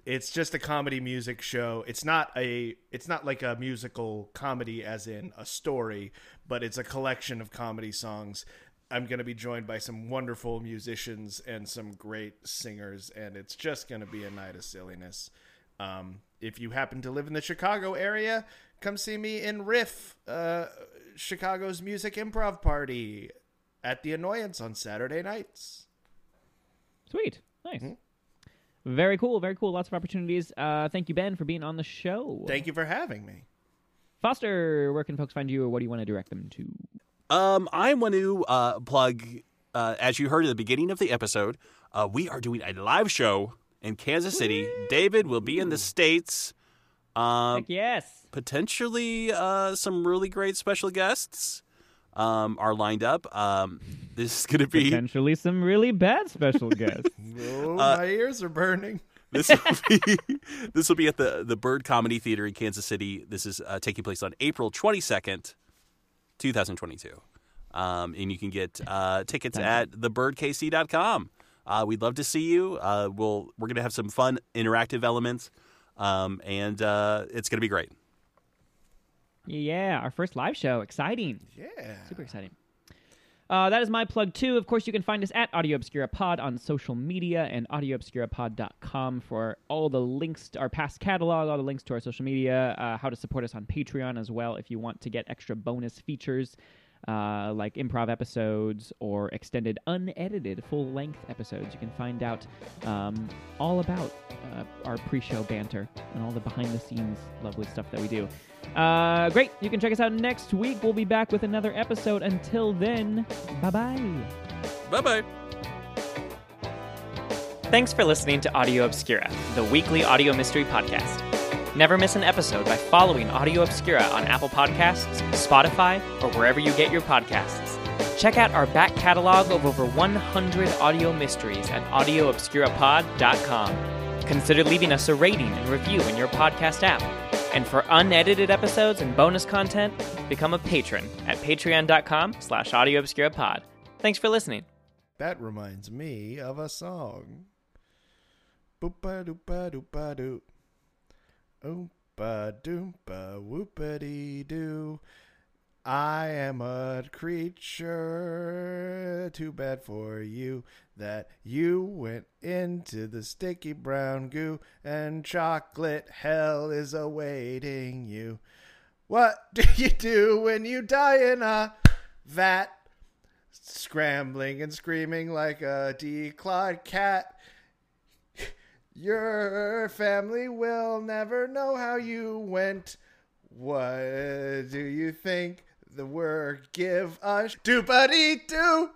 it's just a comedy music show. It's not a it's not like a musical comedy as in a story, but it's a collection of comedy songs. I'm going to be joined by some wonderful musicians and some great singers and it's just going to be a night of silliness. Um, if you happen to live in the Chicago area, come see me in Riff, uh, Chicago's music improv party at the Annoyance on Saturday nights. Sweet. Nice. Mm-hmm. Very cool. Very cool. Lots of opportunities. Uh, thank you, Ben, for being on the show. Thank you for having me. Foster, where can folks find you, or what do you want to direct them to? Um, I want to uh, plug, uh, as you heard at the beginning of the episode, uh, we are doing a live show in Kansas City. David will be in the States. Um, Heck yes. potentially uh, some really great special guests. Um, are lined up. Um, this is going to be Potentially some really bad special guests. [laughs] Oh, Uh, my ears are burning. this will [laughs] be [laughs] this will be at the the Bird Comedy Theater in Kansas City. This is uh, taking place on April twenty second, two thousand twenty two, um, and you can get uh, tickets at thebirdkc.com. Uh, we'd love to see you. Uh, we'll we're gonna have some fun interactive elements, um, and uh, it's gonna be great. Yeah, our first live show. Exciting. Yeah. Super exciting. Uh, that is my plug too. Of course, you can find us at Audio Obscura Pod on social media and audioobscurapod.com for all the links to our past catalog, all the links to our social media, uh, how to support us on Patreon as well if you want to get extra bonus features uh, like improv episodes or extended unedited full length episodes. You can find out um, all about uh, our pre show banter and all the behind the scenes lovely stuff that we do. Uh, great. You can check us out next week. We'll be back with another episode. Until then, bye bye. Bye bye. Thanks for listening to Audio Obscura, the weekly audio mystery podcast. Never miss an episode by following Audio Obscura on Apple Podcasts, Spotify, or wherever you get your podcasts. Check out our back catalog of over 100 audio mysteries at audioobscurapod.com. Consider leaving us a rating and review in your podcast app. And for unedited episodes and bonus content, become a patron at patreon.com slash audioobscurapod. Thanks for listening. That reminds me of a song. Boopa doopa doopa doo. Oompa doompa whoopity doo. I am a creature. Too bad for you that you went into the sticky brown goo and chocolate hell is awaiting you. What do you do when you die in a vat? Scrambling and screaming like a declawed cat. Your family will never know how you went. What do you think the word give a doopity doo?